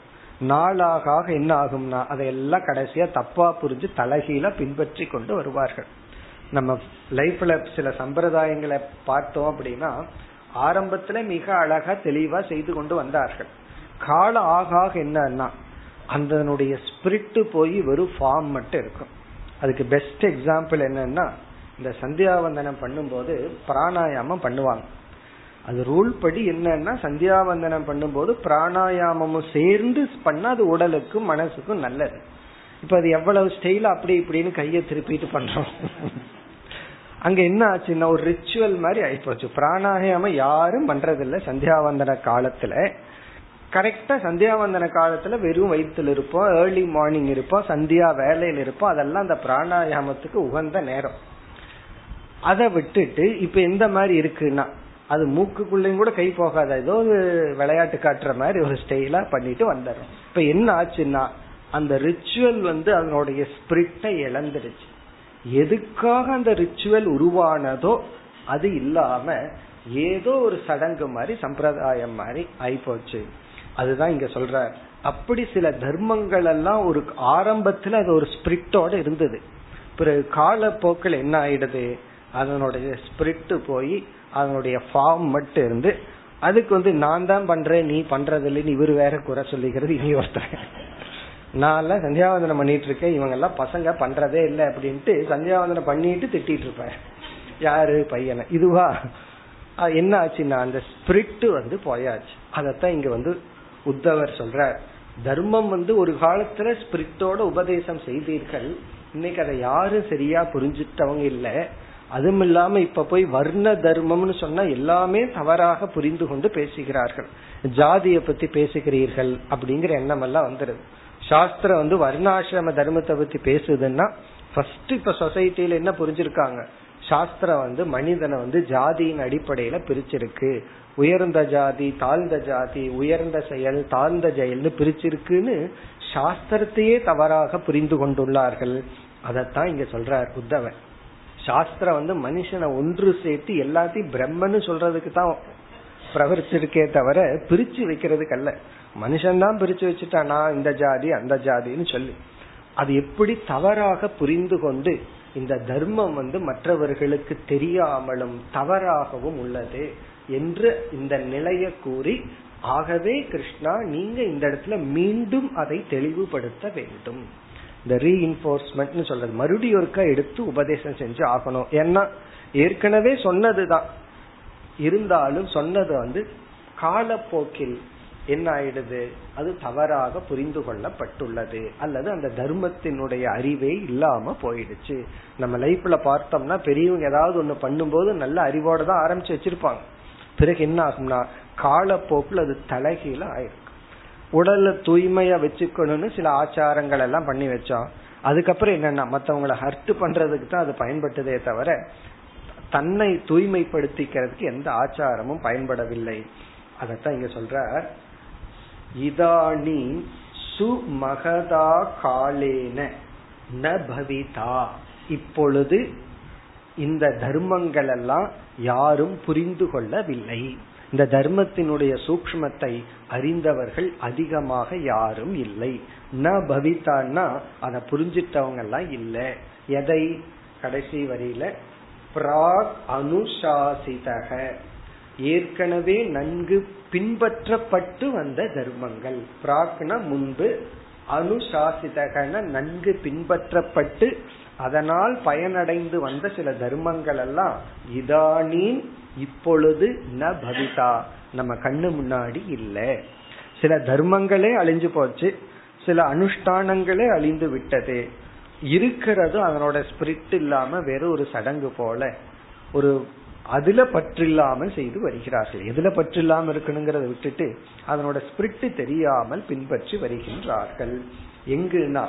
நாளாக என்ன ஆகும்னா அதையெல்லாம் கடைசியா தப்பா புரிஞ்சு தலைகீழ பின்பற்றி கொண்டு வருவார்கள். நம்ம லைஃப்ல சில சம்பிரதாயங்களை பார்த்தோம் அப்படின்னா ஆரம்பத்துல மிக அழகா தெளிவா செய்து கொண்டு வந்தார்கள். கால ஆக ஆக என்னன்னா அதனுடைய ஸ்பிரிட் போய் வெறும் ஃபார்ம் மட்டும் இருக்கும். அதுக்கு பெஸ்ட் எக்ஸாம்பிள் என்னன்னா இந்த சந்தியாவந்தனம் பண்ணும்போது பிராணாயாமம் பண்ணுவாங்க. அது ரூல் படி என்னன்னா சந்தியாவந்தனம் பண்ணும்போது பிராணாயாமமும் சேர்ந்து பண்ணா அது உடலுக்கும் மனசுக்கும் நல்லது. இப்ப அது எவ்வளவு ஸ்டைல அப்படி இப்படின்னு கையை திருப்பிட்டு பண்றோம். அங்க என்ன ஆச்சுன்னா ஒரு ரிச்சுவல் மாதிரி ஆயிப்போச்சு. பிராணாயாமம் யாரும் பண்றதில்ல சந்தியாவந்தன காலத்துல. கரெக்டா சந்தியாவந்தன காலத்துல வெறும் வயிற்றுல இருப்போம் ஏர்லி மார்னிங் இருப்போம் சந்தியா வேலையில இருப்போம். அதெல்லாம் அந்த பிராணாயாமத்துக்கு உகந்த நேரம். அதை விட்டுட்டு இப்ப எந்த மாதிரி இருக்குன்னா அது மூக்குக்குள்ளேயும் கூட கை போகாத? ஏதோ ஒரு விளையாட்டு காட்டுற மாதிரி ஒரு ஸ்டைலா பண்ணிட்டு வந்துடும் இப்ப என்ன ஆச்சுன்னா அந்த ரிச்சுவல் வந்து அதனுடைய ஸ்பிரிட்டை இழந்துருச்சு எதுக்காக அந்த ரிச்சுவல் உருவானதோ அது இல்லாம ஏதோ ஒரு சடங்கு மாதிரி சம்பிரதாயம் மாதிரி ஆயிப்போச்சு. அதுதான் இங்க சொல்ற அப்படி சில தர்மங்கள் எல்லாம் ஒரு ஆரம்பத்துல அது ஒரு ஸ்பிரிட்டோட இருந்தது. பிறகு காலப்போக்கில் என்ன ஆயிடுது? அதனுடைய ஸ்பிரிட் போய் அதனுடைய ஃபார்ம் மட்டும் இருந்து அதுக்கு வந்து நான் தான் பண்றேன் நீ பண்றதில்லைன்னு இவர் வேற குறை சொல்லிக்கிறது இனி ஒருத்தர் நான் எல்லாம் சந்தியாவந்தனம் பண்ணிட்டு இருக்கேன் இவங்க எல்லாம் பசங்க பண்றதே இல்லை அப்படின்ட்டு சந்தியாவந்தனம் பண்ணிட்டு திட்டிட்டு இருப்பேன். யாரு பையனை? இதுவா? என்ன ஆச்சுன்னா அந்த ஸ்பிரிட் வந்து போயாச்சு. அதத்தான் இங்க வந்து உத்தவர் சொல்ற தர்மம் வந்து ஒரு காலத்துல ஸ்பிரிட்டோட உபதேசம் செய்தீர்கள். இன்னைக்கு அதை யாரும் சரியா புரிஞ்சிட்டவங்க இல்லை. அதுவும் இல்லாம இப்ப போய் வர்ண தர்மம்னு சொன்னா எல்லாமே தவறாக புரிந்து கொண்டு பேசுகிறார்கள். ஜாதியை பத்தி பேசுகிறீர்கள் அப்படிங்கிற எண்ணம் எல்லாம் வந்துருது. சாஸ்திரம் வந்து வர்ணாசிரம தர்மத்தை பத்தி பேசுதுன்னா ஃபர்ஸ்ட் இப்ப சொசைட்டில என்ன புரிஞ்சிருக்காங்க? சாஸ்திரம் வந்து மனிதனை வந்து ஜாதியின் அடிப்படையில பிரிச்சிருக்கு. உயர்ந்த ஜாதி தாழ்ந்த ஜாதி உயர்ந்த செயல் தாழ்ந்த செயல்னு பிரிச்சிருக்குன்னு சாஸ்திரத்தையே தவறாக புரிந்து கொண்டுள்ளார்கள். அதைத்தான் இங்க சொல்றார் உத்தவன். சாஸ்திரம் வந்து மனுஷனை ஒன்று சேர்த்து எல்லாத்தையும் பிரம்மன்னு சொல்றதுக்கு தான் பிரவர்த்திருக்கே தவிர பிரிச்சு வைக்கிறதுக்கு அல்ல. மனுஷன் தான் பிரிச்சு வச்சுட்டானா இந்த ஜாதி அந்த ஜாதின்னு சொல்லி. அது எப்படி தவறாக புரிந்து கொண்டு இந்த தர்மம் வந்து மற்றவர்களுக்கு தெரியாமலும் தவறாகவும் உள்ளது என்று இந்த நிலையை கூறி ஆகவே கிருஷ்ணா நீங்க இந்த இடத்துல மீண்டும் அதை தெளிவுபடுத்த வேண்டும். இந்த ரீஇன்போர்ஸ்மெண்ட் சொல்றது. மறுபடியும் ஒருக்கா எடுத்து உபதேசம் செஞ்சு ஆகணும். ஏன்னா ஏற்கனவே சொன்னதுதான். இருந்தாலும் சொன்னது வந்து காலப்போக்கில் என்ன ஆயிடுது? அது தவறாக புரிந்து கொள்ளப்பட்டுள்ளது. அல்லது அந்த தர்மத்தினுடைய அறிவே இல்லாம போயிடுச்சு. நம்ம லைஃப்ல பார்த்தோம்னா பெரியவங்க ஏதாவது ஒண்ணு பண்ணும்போது நல்ல அறிவோட தான் ஆரம்பிச்சு வச்சிருப்பாங்க. பிறகு என்ன ஆகும்னா காலப்போக்கில் அது தலைகீழ ஆயிடும் உடல்ல தூய்மையா வச்சுக்கணும்னு சில ஆச்சாரங்கள் எல்லாம் பண்ணி வச்சோம். அதுக்கப்புறம் என்னன்னா மத்தவங்களை ஹர்ட் பண்றதுக்கு தான் அது பயன்பட்டதே தவிர தன்னை தூய்மைப்படுத்திக்கிறதுக்கு எந்த ஆச்சாரமும் பயன்படவில்லை. அதத்தான் இங்க சொல்ற இதானி சுமகதா காலேன ந பவிதா. இப்பொழுது இந்த தர்மங்கள் எல்லாம் யாரும் புரிந்து கொள்ளவில்லை. இந்த தர்மத்தினுடைய சூக்மத்தை அறிந்தவர்கள் அதிகமாக யாரும் இல்லை. ந பவித்தான்னா அதை புரிஞ்சிட்டவங்க எல்லாம் இல்லை. எதை? கடைசி வரியில பிராக் அனுசாசிதக. ஏற்கனவே நன்கு பின்பற்றப்பட்டு வந்த தர்மங்கள். பிராக்னா முன்பு அனுசாசிதகன நன்கு பின்பற்றப்பட்டு அதனால் பயனடைந்து வந்த சில தர்மங்கள் எல்லாம் இதானீன் இப்பொழுது ந பவிதா. நம்ம கண்ணு முன்னாடி இல்லை. சில தர்மங்களே அழிஞ்சு போச்சு. சில அனுஷ்டானங்களே அழிந்து விட்டது. இருக்கிறது அதனோட ஸ்பிரிட் இல்லாம வேற ஒரு சடங்கு போல. ஒரு அதுல பற்றில்லாமல் செய்து வருகிறார்கள். எதுல பற்றில்லாம இருக்கணுங்கிறத விட்டுட்டு அதனோட ஸ்பிரிட் தெரியாமல் பின்பற்றி வருகின்றார்கள். எங்குனா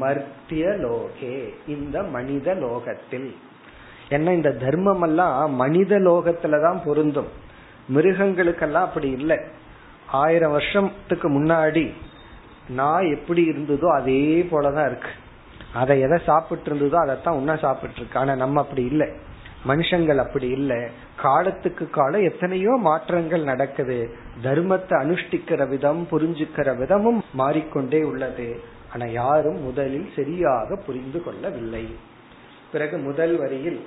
மர்த்திய லோகே இந்த மனித லோகத்தில். ஏன்னா இந்த தர்மம் எல்லாம் மனித லோகத்துலதான் பொருந்தும். மிருகங்களுக்கெல்லாம் அப்படி இல்லை. ஆயிரம் வருஷத்துக்கு முன்னாடி நான் எப்படி இருந்ததோ அதே போலதான் இருக்கு. அதை எதை சாப்பிட்டு இருந்ததோ அதைத்தான் உன்ன சாப்பிட்டு இருக்கு ஆனா நம்ம அப்படி இல்லை. மனுஷங்கள் அப்படி இல்லை. காலத்துக்கு காலம் எத்தனையோ மாற்றங்கள் நடக்குது. தர்மத்தை அனுஷ்டிக்கிற விதம் புரிஞ்சுக்கிற விதமும் மாறிக்கொண்டே உள்ளது. ஆனா யாரும் முதலில் சரியாக புரிந்து கொள்ளவில்லை. பிறகு முதல் வரியில்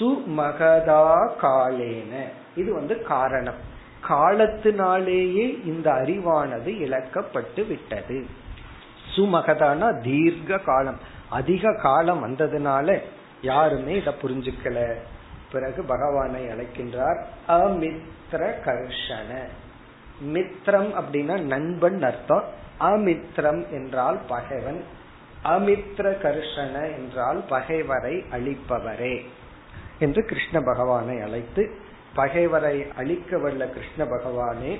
சுமகதா காலேன இது வந்து காரணம். காலத்தினாலேயே இந்த அறிவானது இழக்கப்பட்டு விட்டது. சுமகதானா தீர்க்க காலம். அதிக காலம் வந்ததுனால யாருமே இத புரிஞ்சுக்கல. பிறகு பகவானை அழைக்கின்றார் அமித்ர கர்ஷன. மித்ரம் அப்படின்னா நண்பன் அர்த்தம். அமித்ரம் என்றால் பகைவன். அமித்ர கர்ஷன என்றால் பகைவரை அழிப்பவரே. என்று கிருஷ்ண பகவானை அழைத்து பகைவரை அழிக்க வல்ல கிருஷ்ண பகவானே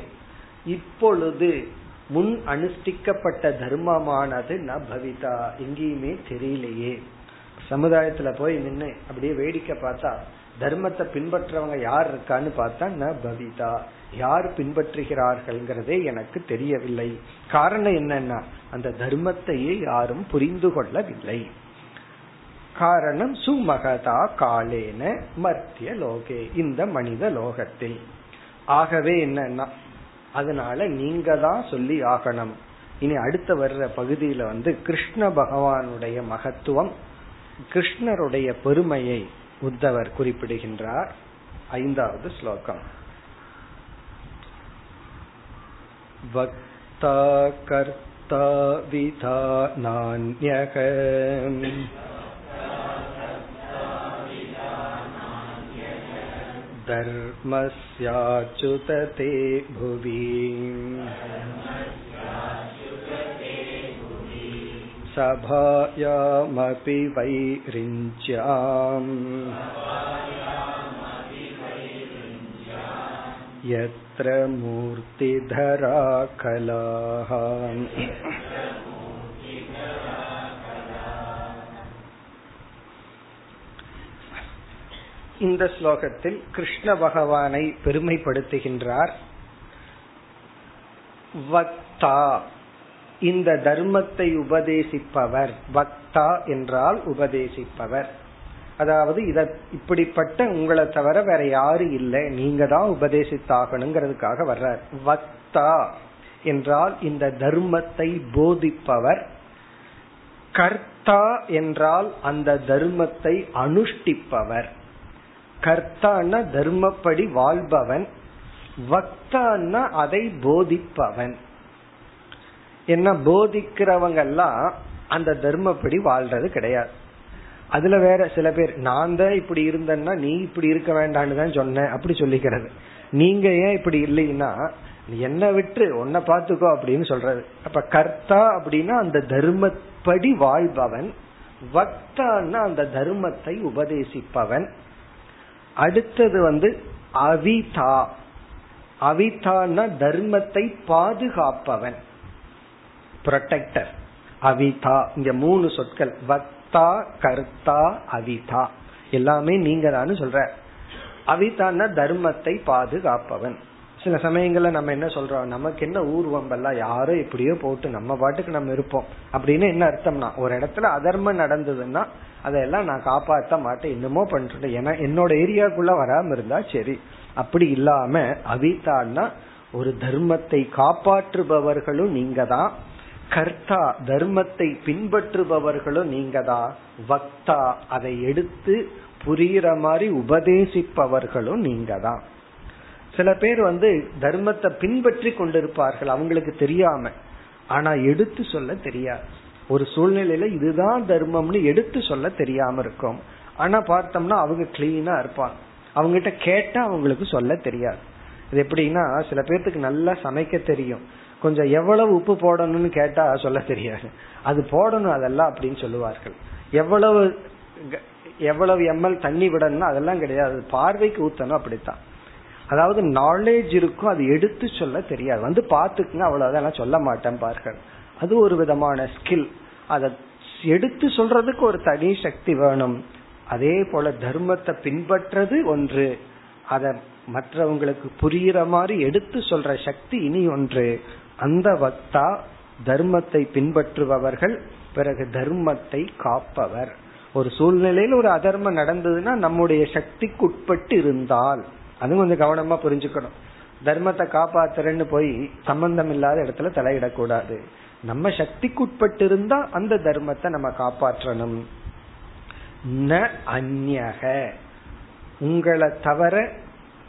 இப்பொழுது முன் அனுஷ்டிக்கப்பட்ட தர்மமானது ந பவிதா எங்கேயுமே தெரியலையே. சமுதாயத்துல போய் நின்று அப்படியே வேடிக்கை பார்த்தா தர்மத்தை பின்பற்றவங்க யார் இருக்கான்னு பார்த்தா ந பவிதா. யார் பின்பற்றுகிறார்கள்ங்கிறதே எனக்கு தெரியவில்லை. காரணம் என்னன்னா அந்த தர்மத்தையே யாரும் புரிந்து கொள்ளவில்லை. காரணம் சுமகதா காலேன மத்திய லோகே இந்த மனித லோகத்தில். ஆகவே என்னன்னா அதனால நீங்க தான் சொல்லி ஆகணும். இனி அடுத்த வர்ற பகுதியில வந்து கிருஷ்ண பகவானுடைய மகத்துவம் கிருஷ்ணருடைய பெருமையை உத்தவர் குறிப்பிடுகின்றார். ஐந்தாவது ஸ்லோகம். வக்தா கர்த்தா விதானான்யக धर्मस्याच्युत ते भुवि सभायामपि वैरिञ्च्याम् यत्र मूर्तिधरा कलाः இந்த ஸ்லோகத்தில் கிருஷ்ண பகவானை பெருமைப்படுத்துகின்றார். வக்தா இந்த தர்மத்தை உபதேசிப்பவர். வக்தா என்றால் உபதேசிப்பவர். அதாவது இத இப்படிப்பட்ட உங்களை தவிர வேற யாரும் இல்லை. நீங்க தான் உபதேசித்தாகணுங்கிறதுக்காக வர்றார். வக்தா என்றால் இந்த தர்மத்தை போதிப்பவர். கர்த்தா என்றால் அந்த தர்மத்தை அனுஷ்டிப்பவர். கர்த்தான தர்மப்படி வாழ்பவன் வக்தான்னா அதை போதிப்பவன். என்ன போதிக்கிறவங்க எல்லாம் அந்த தர்மப்படி வாழ்றது கிடையாது. அதுல வேற சில பேர் நான் தான் இப்படி இருந்தேன்னா நீ இப்படி இருக்க வேண்டான்னு தான் சொன்னேன் அப்படி சொல்லிக்கிறது. நீங்க ஏன் இப்படி இல்லைன்னா என்ன விட்டு உன்னை பாத்துக்கோ அப்படின்னு சொல்றது. அப்ப கர்த்தா அப்படின்னா அந்த தர்மப்படி வாழ்பவன் வக்தான்னா அந்த தர்மத்தை உபதேசிப்பவன். அடுத்தது வந்து அவிதா. அவிதான்னா தர்மத்தை பாதுகாப்பவன். புரொட்டக்டர் அவிதா. இங்க மூணு சொற்கள். வக்தா கர்த்தா அவிதா. எல்லாமே நீங்க தான் சொல்ற. அவிதான்னா தர்மத்தை பாதுகாப்பவன். சில சமயங்கள்ல நம்ம என்ன சொல்றோம்? நமக்கு என்ன ஊர்வம்பெல்லாம் யாரோ எப்படியோ போட்டு நம்ம பாட்டுக்கு நம்ம இருப்போம். அப்படின்னு என்ன அர்த்தம்னா ஒரு இடத்துல அதர்மம் நடந்ததுன்னா அதையெல்லாம் நான் காப்பாற்ற மாட்டேன் என்னமோ பண்றேன். ஏன்னா என்னோட ஏரியாக்குள்ள வராம இருந்தா சரி. அப்படி இல்லாம அவிதான்னா ஒரு தர்மத்தை காப்பாற்றுபவர்களும் நீங்க தான் கர்த்தா தர்மத்தை பின்பற்றுபவர்களும் நீங்க தான் வக்தா அதை எடுத்து புரிகிற மாதிரி உபதேசிப்பவர்களும் நீங்க தான் சில பேர் வந்து தர்மத்தை பின்பற்றி கொண்டிருப்பார்கள் அவங்களுக்கு தெரியாம. ஆனா எடுத்து சொல்ல தெரியாது. ஒரு சூழ்நிலையில இதுதான் தர்மம்னு எடுத்து சொல்ல தெரியாம இருக்கும். ஆனா பார்த்தோம்னா அவங்க கிளீனா இருப்பாங்க. அவங்ககிட்ட கேட்டா அவங்களுக்கு சொல்ல தெரியாது. இது எப்படின்னா சில பேர்த்துக்கு நல்லா சமைக்க தெரியும். கொஞ்சம் எவ்வளவு உப்பு போடணும்னு கேட்டா சொல்ல தெரியாது. அது போடணும் அதெல்லாம் அப்படின்னு சொல்லுவார்கள். எவ்வளவு எவ்வளவு எம்எல் தண்ணி விடணும்னா அதெல்லாம் கிடையாது. பார்வைக்கு ஊத்தணும் அப்படித்தான். அதாவது நாலேஜ் இருக்கும் அது எடுத்து சொல்ல தெரியாது. வந்து பாத்துக்குங்க அவ்வளவுதான். சொல்ல மாட்டேன் பார்கள் அது ஒரு விதமான ஸ்கில் அதை எடுத்து சொல்றதுக்கு ஒரு தனி சக்தி வேணும். அதே போல தர்மத்தை பின்பற்றது ஒன்று. அதை மற்றவங்களுக்கு புரிகிற மாதிரி எடுத்து சொல்ற சக்தி இனி ஒன்று. அந்த வக்தா தர்மத்தை பின்பற்றுபவர்கள் பிறகு தர்மத்தை காப்பவர். ஒரு சூழ்நிலையில் ஒரு அதர்மம் நடந்ததுன்னா நம்முடைய சக்திக்கு உட்பட்டு இருந்தால். அதுவும் கொஞ்சம் கவனமா புரிஞ்சுக்கணும். தர்மத்தை காப்பாத்துறேன்னு போய் சம்பந்தம் இல்லாத இடத்துல தலையிடக்கூடாது. நம்ம சக்திக்குட்பட்டு இருந்தா அந்த தர்மத்தை நம்ம காப்பாற்றணும். ந அந்நக. உங்களை தவிர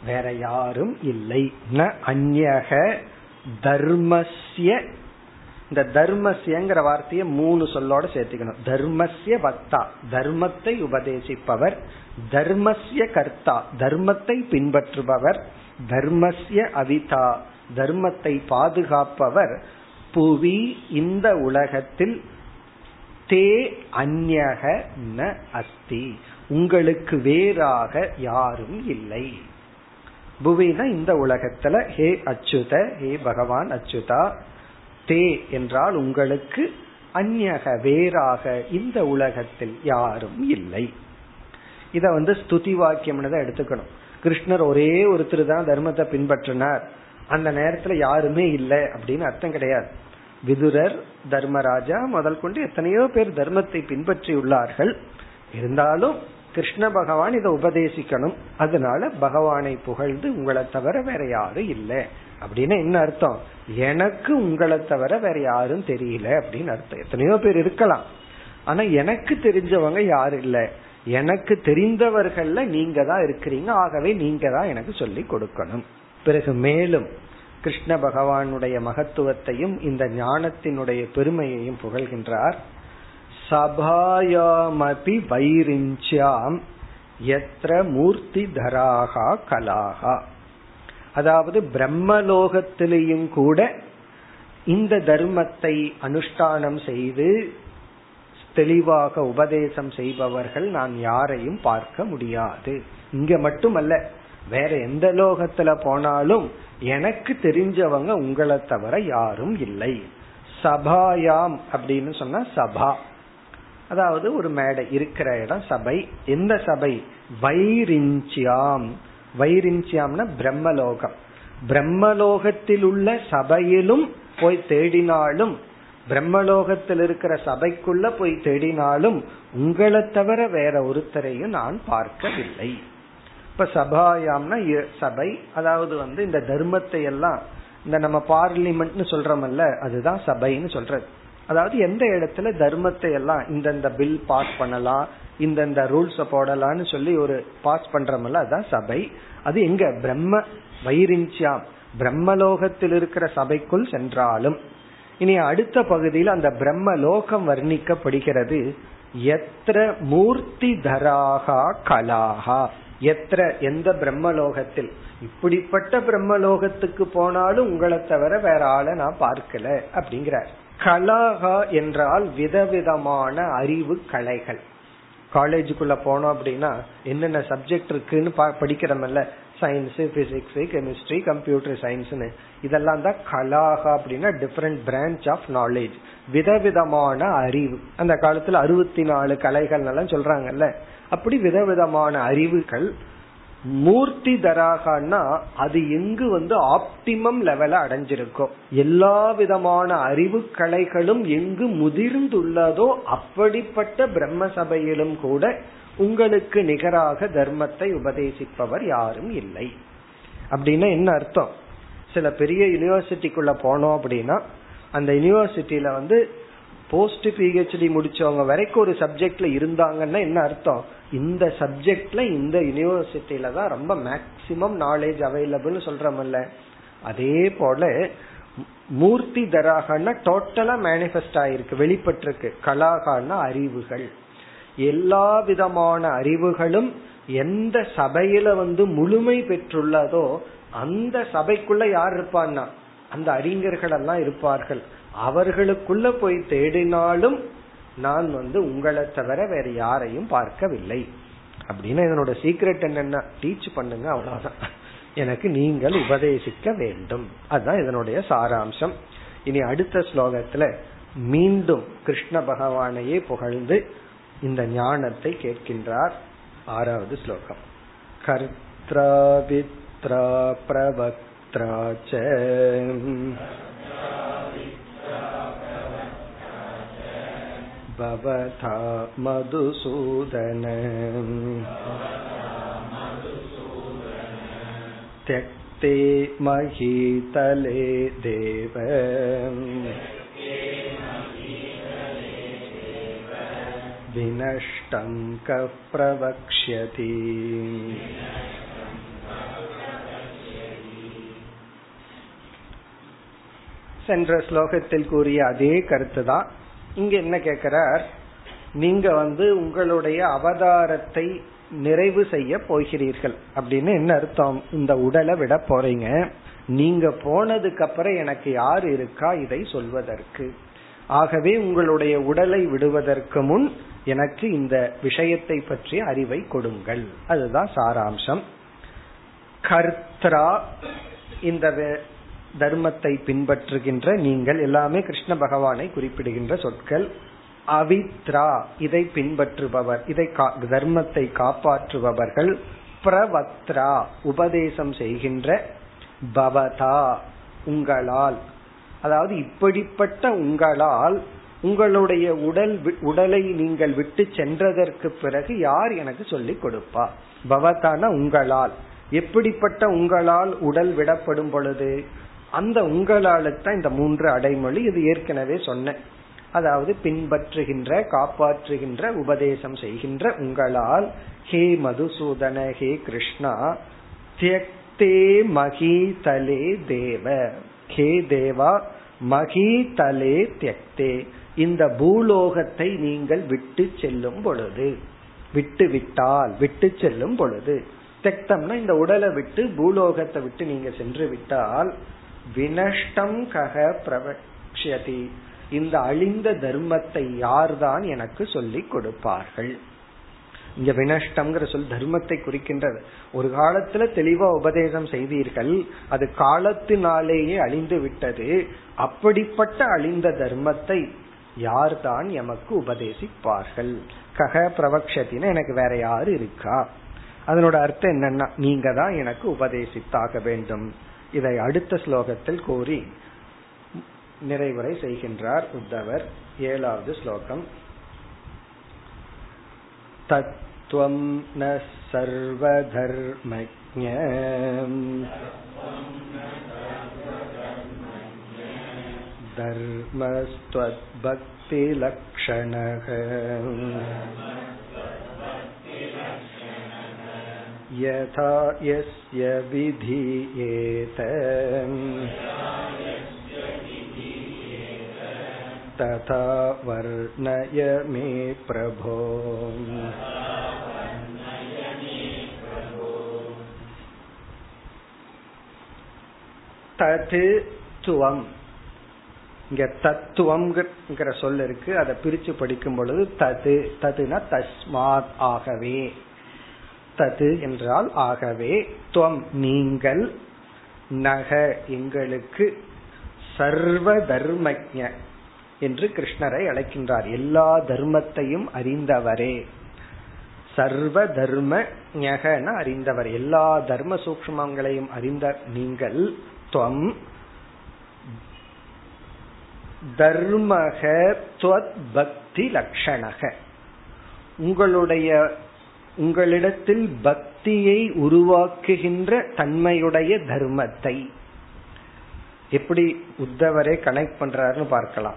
வேற யாரும் இல்லை. ந அந்நக தர்மஸ்ய இந்த தர்மசியங்கிற வார்த்தையை மூணு சொல்லோட சேர்த்துக்கணும். தர்மசிய வக்தா. தர்மத்தை உபதேசிப்பவர் தர்மஸ்ய கர்த்தா. தர்மத்தை பின்பற்றுபவர் தர்மஸ்ய அவிதா. தர்மத்தை பாதுகாப்பவர் புவி இந்த உலகத்தில் தே அந்யக ந அஸ்தி. உங்களுக்கு வேறாக யாரும் இல்லை. புவினா இந்த உலகத்துல ஹே அச்சுத ஹே பகவான் அச்சுதா தே என்றால் உங்களுக்கு அந்நக வேறாக இந்த உலகத்தில் யாரும் இல்லை. இத வந்து ஸ்துதி வாக்கியம் தான் எடுத்துக்கணும். கிருஷ்ணர் ஒரே ஒருத்தர் தான் தர்மத்தை பின்பற்றினார். அந்த நேரத்துல யாருமே இல்லை அப்படின்னு அர்த்தம் கிடையாது. விதுரர் தர்மராஜா முதல் கொண்டு எத்தனையோ பேர் தர்மத்தை பின்பற்றி உள்ளார்கள் இருந்தாலும் கிருஷ்ண பகவான் இதை உபதேசிக்கணும். அதனால பகவானை புகழ்ந்து உங்களை தவிர வேற யாரும் இல்லை. அப்படின்னு என்ன அர்த்தம்? எனக்கு உங்களை தவிர வேற யாரும் தெரியல அப்படின்னு அர்த்தம். எத்தனையோ பேர் இருக்கலாம். ஆனா எனக்கு தெரிஞ்சவங்க யாரும் இல்லை. எனக்கு தெரிந்தவர்கள்ல நீங்க தான் இருக்கிறீங்க. ஆகவே நீங்க தான் எனக்கு சொல்லி கொடுக்கணும். பிறகு மேலும் கிருஷ்ண பகவானுடைய மகத்துவத்தையும் இந்த ஞானத்தினுடைய பெருமையையும் புகழ்கின்றார். சபாயாமபி வைரிஞ்சாம் எத்திர மூர்த்தி தராகா கலாகா. அதாவது பிரம்மலோகத்திலேயும் கூட இந்த தர்மத்தை அனுஷ்டானம் செய்து தெளிவாக உபதேசம் செய்பவர்கள் நான் யாரையும் பார்க்க முடியாது. இங்க மட்டுமல்ல வேற எந்த லோகத்துல போனாலும் எனக்கு தெரிஞ்சவங்க உங்களை தவிர யாரும் இல்லை. சபாயாம் அப்படின்னு சொன்னா சபா. அதாவது ஒரு மேடை இருக்கிற இடம் சபை. எந்த சபை? வைரிஞ்சியாம். வைரிஞ்சியாம்னா பிரம்மலோகம். பிரம்மலோகத்தில் உள்ள சபையிலும் போய் தேடினாலும் பிரம்மலோகத்தில் இருக்கிற சபைக்குள்ள போய் தேடினாலும் உங்களை தவிர வேற ஒருத்தரையும் நான் பார்க்கவில்லை. இப்ப சபாயாம்னா சபை. அதாவது வந்து இந்த தர்மத்தை எல்லாம் இந்த நம்ம பார்லிமெண்ட்னு சொல்றோம்ல அதுதான் சபைன்னு சொல்றது. அதாவது எந்த இடத்துல தர்மத்தை எல்லாம் இந்தந்த பில் பாஸ் பண்ணலாம் இந்தந்த ரூல்ஸ் போடலாம்னு சொல்லி ஒரு பாஸ் பண்றோம்ல அதான் சபை. அது எங்க? பிரம்ம வைரிஞ்சியாம் பிரம்மலோகத்தில் இருக்கிற சபைக்குள் சென்றாலும். இனி அடுத்த பகுதியில் அந்த பிரம்ம லோகம் வர்ணிக்கப்படுகிறது. எத்திர மூர்த்தி தராகா கலாகா? எத்திர எந்த பிரம்மலோகத்தில்? இப்படிப்பட்ட பிரம்மலோகத்துக்கு போனாலும் உங்களை தவிர வேற ஆளை நான் பார்க்கல அப்படிங்கிறார். கலாகா என்றால் விதவிதமான அறிவு கலைகள். காலேஜுக்குள்ள போனோம் அப்படின்னா என்னென்ன சப்ஜெக்ட் இருக்குன்னு படிக்கிறோம்ல சயின்ஸ் பிசிக்ஸ் கெமிஸ்ட்ரி கம்ப்யூட்டர் சயின்ஸ்னு இதெல்லாம் தான் கலாகா அப்படின்னா டிஃபரெண்ட் பிரான்ச் ஆஃப் நாலேஜ் விதவிதமான அறிவு. அந்த காலத்துல அறுபத்தி நாலு கலைகள் எல்லாம் சொல்றாங்கல்ல? அப்படி விதவிதமான அறிவுகள் மூர்த்தி தராகனா அது எங்கு வந்து ஆப்டிமம் லெவல அடைஞ்சிருக்கும். எல்லா விதமான அறிவு கலைகளும் எங்கு முதிர்ந்துள்ளதோ அப்படிப்பட்ட பிரம்ம சபையிலும் கூட உங்களுக்கு நிகராக தர்மத்தை உபதேசிப்பவர் யாரும் இல்லை. அப்படின்னா என்ன அர்த்தம்? சில பெரிய யூனிவர்சிட்டிக்குள்ள போனோம் அப்படின்னா அந்த யூனிவர்சிட்டியில வந்து போஸ்ட் பிஹெச்டி முடிச்சவங்க வரைக்கும் ஒரு சப்ஜெக்ட்ல இருந்தாங்கன்னா என்ன அர்த்தம்? இந்த சப்ஜெக்ட்ல இந்த யூனிவர்சிட்டியில தான் ரொம்ப மேக்சிமம் நாலேஜ் அவைலபிள் சொல்றமல்ல அதே போல மூர்த்தி தராகன்னா டோட்டலா மேனிஃபெஸ்ட் ஆயிருக்கு வெளிப்பட்டிருக்கு. கலாகான்னா அறிவுகள். எல்லா விதமான அறிவுகளும் எந்த சபையில வந்து முழுமை பெற்றுள்ளதோ அந்த சபைக்குள்ள யார் இருப்பான்னா? அந்த அறிஞர்கள் எல்லாம் இருப்பார்கள். அவர்களுக்குள்ள போய் தேடினாலும் நான் வந்து உங்களை தவிர வேற யாரையும் பார்க்கவில்லை. அப்படின்னு என்னோட சீக்ரெட் என்னன்னா டீச் பண்ணுங்க அவ்வளவுதான். எனக்கு நீங்கள் உபதேசிக்க வேண்டும். அதுதான் இதனுடைய சாராம்சம். இனி அடுத்த ஸ்லோகத்துல மீண்டும் கிருஷ்ண பகவானையே புகழ்ந்து இந்த ஞானத்தை கேட்கின்றார் ஆறாவது ஸ்லோகம். கர்த்ரா வித்ரா भवथा मधुसूदन त्यक्ते महीतले देव विनष्टं कः प्रवक्ष्यति சென்ற ஸ்லோகத்தில் கூறிய அதே கருத்து தான் இங்க என்ன கேக்குறார்? நீங்க வந்து உங்களுடைய அவதாரத்தை நிறைவு செய்ய போகிறீர்கள். அப்படின்னு என்ன அர்த்தம்? இந்த உடலை விட போறீங்க. நீங்க போனதுக்கு அப்புறம் எனக்கு யார் இருக்கா இதை சொல்வதற்கு. ஆகவே உங்களுடைய உடலை விடுவதற்கு முன் எனக்கு இந்த விஷயத்தை பற்றி அறிவை கொடுங்கள். அதுதான் சாராம்சம். கர்த்ரா இந்த தர்மத்தை பின்பற்றுகின்ற நீங்கள் எல்லாமே கிருஷ்ண பகவானை குறிப்பிடுகின்ற சொற்கள். அவித்ரா இதை பின்பற்றுபவர் இதை தர்மத்தை காப்பாற்றுபவர்கள். பிரவத்ரா உபதேசம் செய்கின்ற பவதா உங்களால். அதாவது இப்படிப்பட்ட உங்களால் உங்களுடைய உடல் உடலை நீங்கள் விட்டு சென்றதற்கு பிறகு யார் எனக்கு சொல்லிக் கொடுப்பா? பவதான உங்களால். எப்படிப்பட்ட உங்களால் உடல் விடப்படும் பொழுது? அந்த உங்களாலுக்கு தான் இந்த மூன்று அடைமொழி இது ஏற்கனவே சொன்னேன். அதாவது பின்பற்றுகின்ற காப்பாற்றுகின்ற உபதேசம் செய்கின்ற உங்களால் ஹே மதுசூதன ஹே கிருஷ்ணா தியக்தே மகிதலே தேவ. ஹே தேவா மகிதலே தியக்தே. இந்த பூலோகத்தை நீங்கள் விட்டு செல்லும் பொழுது விட்டு விட்டால் விட்டு செல்லும் பொழுது தெக்தம்னா இந்த உடலை விட்டு பூலோகத்தை விட்டு நீங்க சென்று விட்டால் வினஷ்டம் கக பிரவக்ஷதி இந்த அழிந்த தர்மத்தை யார்தான் எனக்கு சொல்லிக் கொடுப்பார்கள்? இங்க வினஷ்டம்ங்கிற சொல் தர்மத்தை குறிக்கின்றது. ஒரு காலத்துல தெளிவா உபதேசம் செய்தீர்கள் அது காலத்தினாலேயே அழிந்து விட்டது. அப்படிப்பட்ட அழிந்த தர்மத்தை யார்தான் எமக்கு உபதேசிப்பார்கள்? கக பிரவக்ஷத்தின எனக்கு வேற யாரு இருக்கா? அதனோட அர்த்தம் என்னன்னா நீங்க தான் எனக்கு உபதேசித்தாக வேண்டும். இதை அடுத்த ஸ்லோகத்தில் கூறி நிறைவுரை செய்கின்றார் உத்தவர். ஏழாவது ஸ்லோகம். தத்துவம் ந சர்வதர்மஜ தர்மஸ்துவக்திலக்ஷணக यथा यस्य विधीयेत तथा वर्णय मे प्रभो தது துவம் இங்க தத்துவம்ங்கிற சொல் இருக்கு அதை பிரிச்சு படிக்கும் பொழுது தது ததுனா தஸ்மாத் ஆகவே தது என்றால் ஆகவே துவம் நீங்கள் நக எங்களுக்கு சர்வ தர்மஜ என்று கிருஷ்ணரை அழைக்கின்றார். எல்லா தர்மத்தையும் அறிந்தவரே. சர்வ தர்ம ஞகன அறிந்தவர். எல்லா தர்ம சூக்மங்களையும் அறிந்த நீங்கள் துவம் தர்மக பக்தி லட்சணக உங்களுடைய உங்களிடத்தில் பக்தியை உருவாக்குகின்ற தன்மையுடைய தர்மத்தை. எப்படி உத்தவரே கனெக்ட் பண்றாருன்னு பார்க்கலாம்.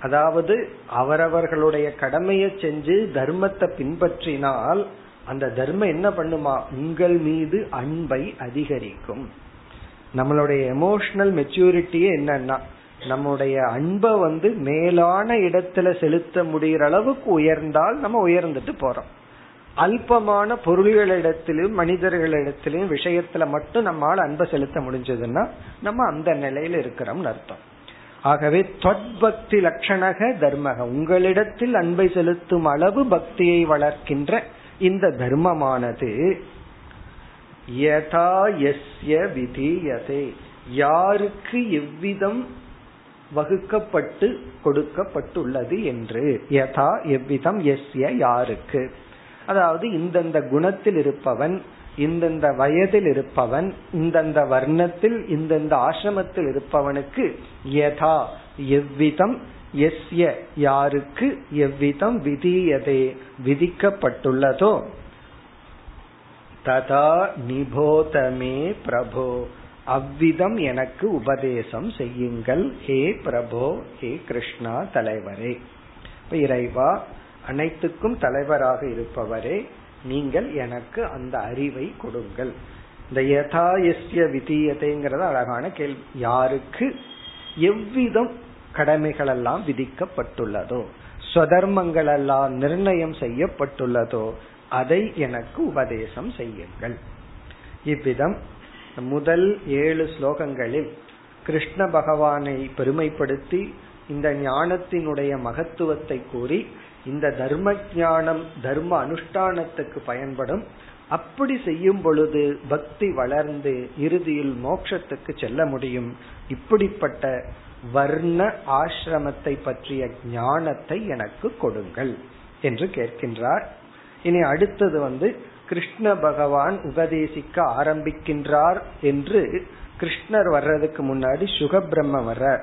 அதாவது அவரவர்களுடைய கடமையை செஞ்சு தர்மத்தை பின்பற்றினால் அந்த தர்மம் என்ன பண்ணுமா? உங்கள் மீது அன்பை அதிகரிக்கும். நம்மளுடைய எமோஷனல் மெச்சூரிட்டியே என்னன்னா நம்முடைய அன்பை வந்து மேலான இடத்துல செலுத்த முடிகிற அளவுக்கு உயர்ந்தால் நம்ம உயர்ந்துட்டு போறோம். அல்பமான பொருள்களிடத்திலும் மனிதர்களிடத்திலும் விஷயத்துல மட்டும் நம்மால் அன்பை செலுத்த முடிஞ்சதுன்னா நம்ம அந்த நிலையில இருக்கிறோம்னு அர்த்தம். ஆகவே தொட்பக்தி லட்சணக தர்மக. உங்களிடத்தில் அன்பை செலுத்தும் அளவு பக்தியை வளர்க்கின்ற இந்த தர்மமானது யதா எஸ்ய விதீயதே. யாருக்கு எவ்விதம் வகுக்கப்பட்டு கொடுக்கப்பட்டுள்ளது என்று. யதா எவ்விதம் எஸ்ய யாருக்கு. அதாவது இந்தந்த குணத்தில் இருப்பவன் இந்தந்த வயதில் இருப்பவன் இந்தந்த வர்ணத்தில் இந்தந்த ஆசிரமத்தில் இருப்பவனுக்கு யதா எவ்விதம் எஸ்ய யாருக்கு எவ்விதம் விதியதே விதிக்கப்பட்டுள்ளதோ. ததா நிபோதமே பிரபோ. அவ்விதம் எனக்கு உபதேசம் செய்யுங்கள். ஹே பிரபோ ஹே கிருஷ்ணா தலைவரே. இறைவா அனைத்துக்கும் தலைவராக இருப்பவரே நீங்கள் எனக்கு அந்த அறிவை கொடுங்கள். இந்த யதா எஸ்ய விதீயத்தைங்கிறத அழகான கேள்வி. யாருக்கு எவ்விதம் கடமைகள் எல்லாம் விதிக்கப்பட்டுள்ளதோ ஸ்வதர்மங்கள் எல்லாம் நிர்ணயம் செய்யப்பட்டுள்ளதோ அதை எனக்கு உபதேசம் செய்யுங்கள். இவ்விதம் முதல் ஏழு ஸ்லோகங்களில் கிருஷ்ண பகவானை பெருமைப்படுத்தி இந்த ஞானத்தினுடைய மகத்துவத்தை கூறி இந்த தர்ம ஞானம் தர்ம அனுஷ்டானத்துக்கு பயன்படும். அப்படி செய்யும் பொழுது பக்தி வளர்ந்து இறுதியில் மோட்சத்துக்கு செல்ல முடியும். இப்படிப்பட்ட வர்ண ஆசிரமத்தை பற்றிய ஞானத்தை எனக்கு கொடுங்கள் என்று கேட்கின்றார். இனி அடுத்தது வந்து கிருஷ்ண பகவான் உபதேசிக்க ஆரம்பிக்கின்றார் என்று கிருஷ்ணர் வர்றதுக்கு முன்னாடி சுகபிரம்ம வர்ற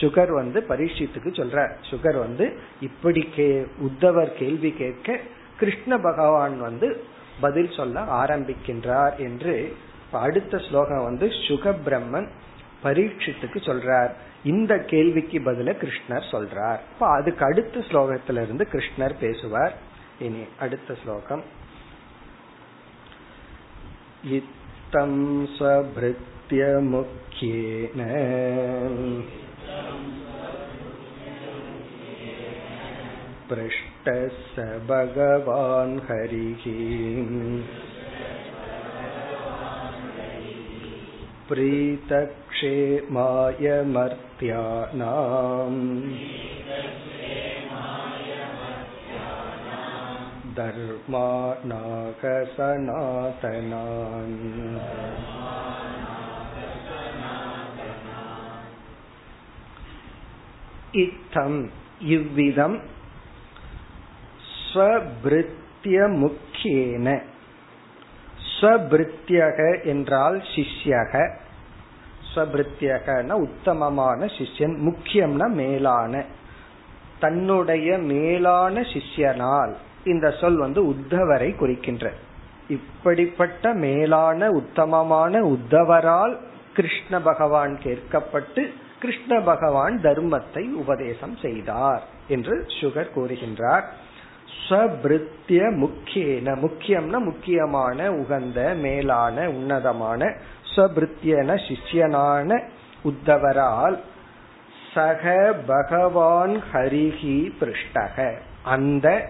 சுகர் வந்து பரீட்சித்துக்கு சொல்ற சுகர் வந்து இப்படி கே உத்தவர் கேள்வி கேட்க கிருஷ்ண பகவான் வந்து பதில் சொல்ல ஆரம்பிக்கின்றார் என்று அடுத்த ஸ்லோகம் வந்து சுக பிரம்மன் பரீட்சித்துக்கு சொல்றார். இந்த கேள்விக்கு பதில கிருஷ்ணர் சொல்றார். இப்ப அதுக்கு அடுத்த ஸ்லோகத்திலிருந்து கிருஷ்ணர் பேசுவார். இனி அடுத்த ஸ்லோகம். இத்தம் ஸ்வபிருத்திய முக்கியேன पृष्टः स भगवान् हरिः प्रीतक्षेमाय मर्त्यानाम् धर्मानाग सनातनान् இத்தம் இவ்விதம் ஸ்வபிருத்திய முக்கியேன ஸ்வபிருத்தியக என்றால் சிஷ்யக. ஸ்வபிருத்தியகன உத்தமமான சிஷ்யன் முக்கியம்னா மேலான. தன்னுடைய மேலான சிஷ்யனால் இந்த சொல் வந்து உத்தவரை குறிக்கின்ற. இப்படிப்பட்ட மேலான உத்தமமான உத்தவரால் கிருஷ்ண பகவான் கேட்கப்பட்டு கிருஷ்ண பகவான் தர்மத்தை உபதேசம் செய்தார் என்று சுகர் கூறுகின்றார். ஸ்வபிருத்திய முக்கியன முக்கியம்னா முக்கியமான உகந்த மேலான உன்னதமான ஸ்வபிருத்தியன சிஷ்யனான உத்தவரால் சக பகவான் ஹரிஹி பிருஷ்டக. அந்த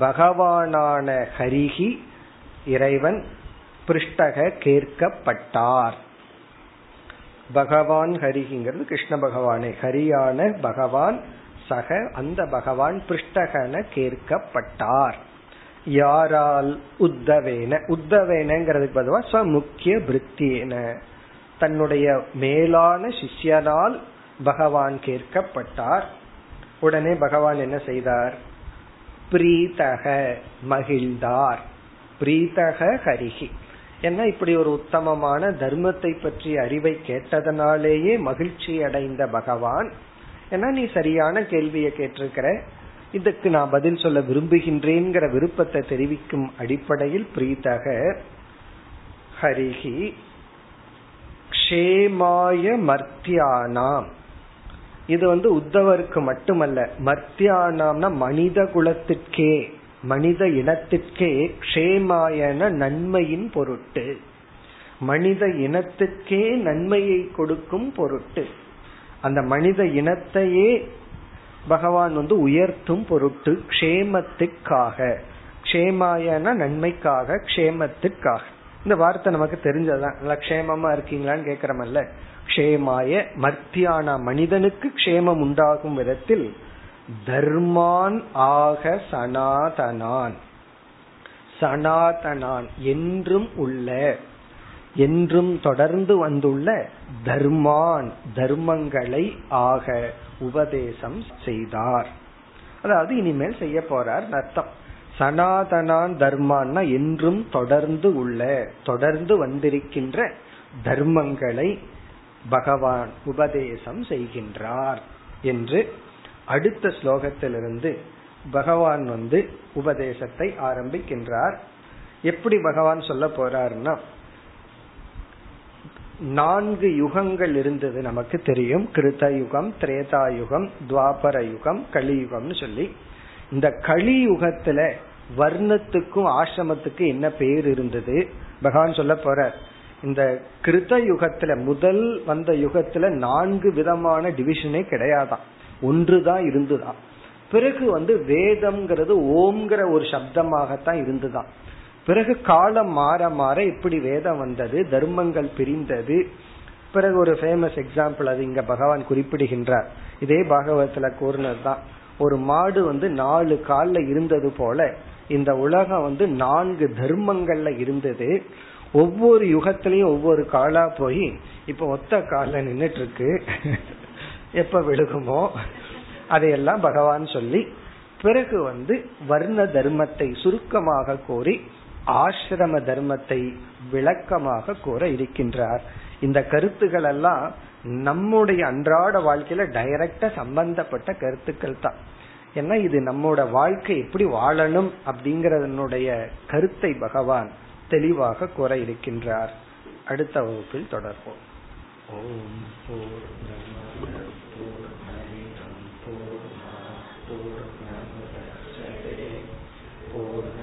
பகவானான ஹரிஹி இறைவன் பிருஷ்டக கேட்கப்பட்டார். பகவான் ஹரிங்கிறது கிருஷ்ண பகவானே. ஹரியான பகவான் சக அந்த பகவான் பிருஷ்டகன கேட்கப்பட்டார். யாரால் உத்தவேன? உத்தவேனங்கிறதுக்கு பதுவா சமுக்கிய பிருத்தியேன தன்னுடைய மேலான சிஷ்யனால் பகவான் கேட்கப்பட்டார். உடனே பகவான் என்ன செய்தார்? பிரீதக மகிழ்ந்தார். பிரீதக ஹரிகி என்ன இப்படி ஒரு உத்தமமான தர்மத்தை பற்றிய அறிவை கேட்டதனாலேயே மகிழ்ச்சி அடைந்த பகவான் ஏன்னா நீ சரியான கேள்வியை கேட்டிருக்கிற. இதுக்கு நான் பதில் சொல்ல விரும்புகின்றேங்கிற விருப்பத்தை தெரிவிக்கும் அடிப்படையில் பிரீதக ஹரிகி க்ஷேமாய மர்த்தியானாம். இது வந்து உத்தவருக்கு மட்டுமல்ல மர்த்தியானாம்னா மனித குலத்திற்கே மனித இனத்திற்கே க்ஷேமாயன நன்மையின் பொருட்டு. மனித இனத்துக்கே நன்மையை கொடுக்கும் பொருட்டு. அந்த மனித இனத்தையே பகவான் வந்து உயர்த்தும் பொருட்டு க்ஷேமத்துக்காக. க்ஷேமாயன நன்மைக்காக க்ஷேமத்துக்காக. இந்த வார்த்தை நமக்கு தெரிஞ்சதுதான். நல்லா க்ஷேமமா இருக்கீங்களான்னு கேக்குறமல்ல. க்ஷேமாய மர்த்தியான மனிதனுக்கு க்ஷேமம் உண்டாகும் விதத்தில் தர்மான் ஆக சனாதனான். சனாதனான் என்றும் உள்ள என்றும் தொடர்ந்து வந்துள்ள தர்மான் தர்மங்களை ஆக உபதேசம் செய்தார். அதாவது இனிமேல் செய்ய போறார் அர்த்தம். சனாதனான் தர்மான்னா என்றும் தொடர்ந்து உள்ள தொடர்ந்து வந்திருக்கின்ற தர்மங்களை பகவான் உபதேசம் செய்கின்றார் என்று அடுத்த ஸ்லோகத்திலிருந்து பகவான் வந்து உபதேசத்தை ஆரம்பிக்கின்றார். எப்படி பகவான் சொல்ல போறாருன்னா நான்கு யுகங்கள் இருந்தது நமக்கு தெரியும். கிருத யுகம் திரேதா யுகம் துவாபர யுகம் கலியுகம்னு சொல்லி. இந்த கலியுகத்துல வர்ணத்துக்கும் ஆசிரமத்துக்கும் என்ன பேர் இருந்தது? பகவான் சொல்ல போற இந்த கிருத யுகத்துல முதல் வந்த யுகத்துல நான்கு விதமான டிவிஷனே கிடையாதான் ஒன்றுதான் இருந்துதான் பிறகு வந்து வேதம்ங்கிறது ஓம்ங்கிற ஒரு சப்தமாகத்தான் இருந்துதான் பிறகு காலம் மாற மாற இப்படி வேதம் வந்தது தர்மங்கள் பிரிந்தது. பிறகு ஒரு ஃபேமஸ் எக்ஸாம்பிள் அது இங்க பகவான் குறிப்பிடுகின்றார். இதே பாகவத்துல கூறினதுதான். ஒரு மாடு வந்து நாலு கால்ல இருந்தது போல இந்த உலகம் வந்து நான்கு தர்மங்கள்ல இருந்தது. ஒவ்வொரு யுகத்திலையும் ஒவ்வொரு காலா போய் இப்ப ஒத்த கால நின்றுட்டு இருக்கு எப்ப விழுகுமோ அதையெல்லாம் பகவான் சொல்லி பிறகு வந்து வர்ண தர்மத்தை சுருக்கமாக கோரி ஆசிரம தர்மத்தை விளக்கமாக கூற இருக்கின்றார் இந்த கருத்துக்கள் எல்லாம் நம்முடைய அன்றாட வாழ்க்கையில டைரக்டா சம்பந்தப்பட்ட கருத்துக்கள் தான் ஏன்னா இது நம்மோட வாழ்க்கை எப்படி வாழணும் அப்படிங்கறதனுடைய கருத்தை பகவான் தெளிவாக கூற இருக்கின்றார் அடுத்த வகுப்பில் தொடர்போம் ஓம் போர் போர் போர் போர்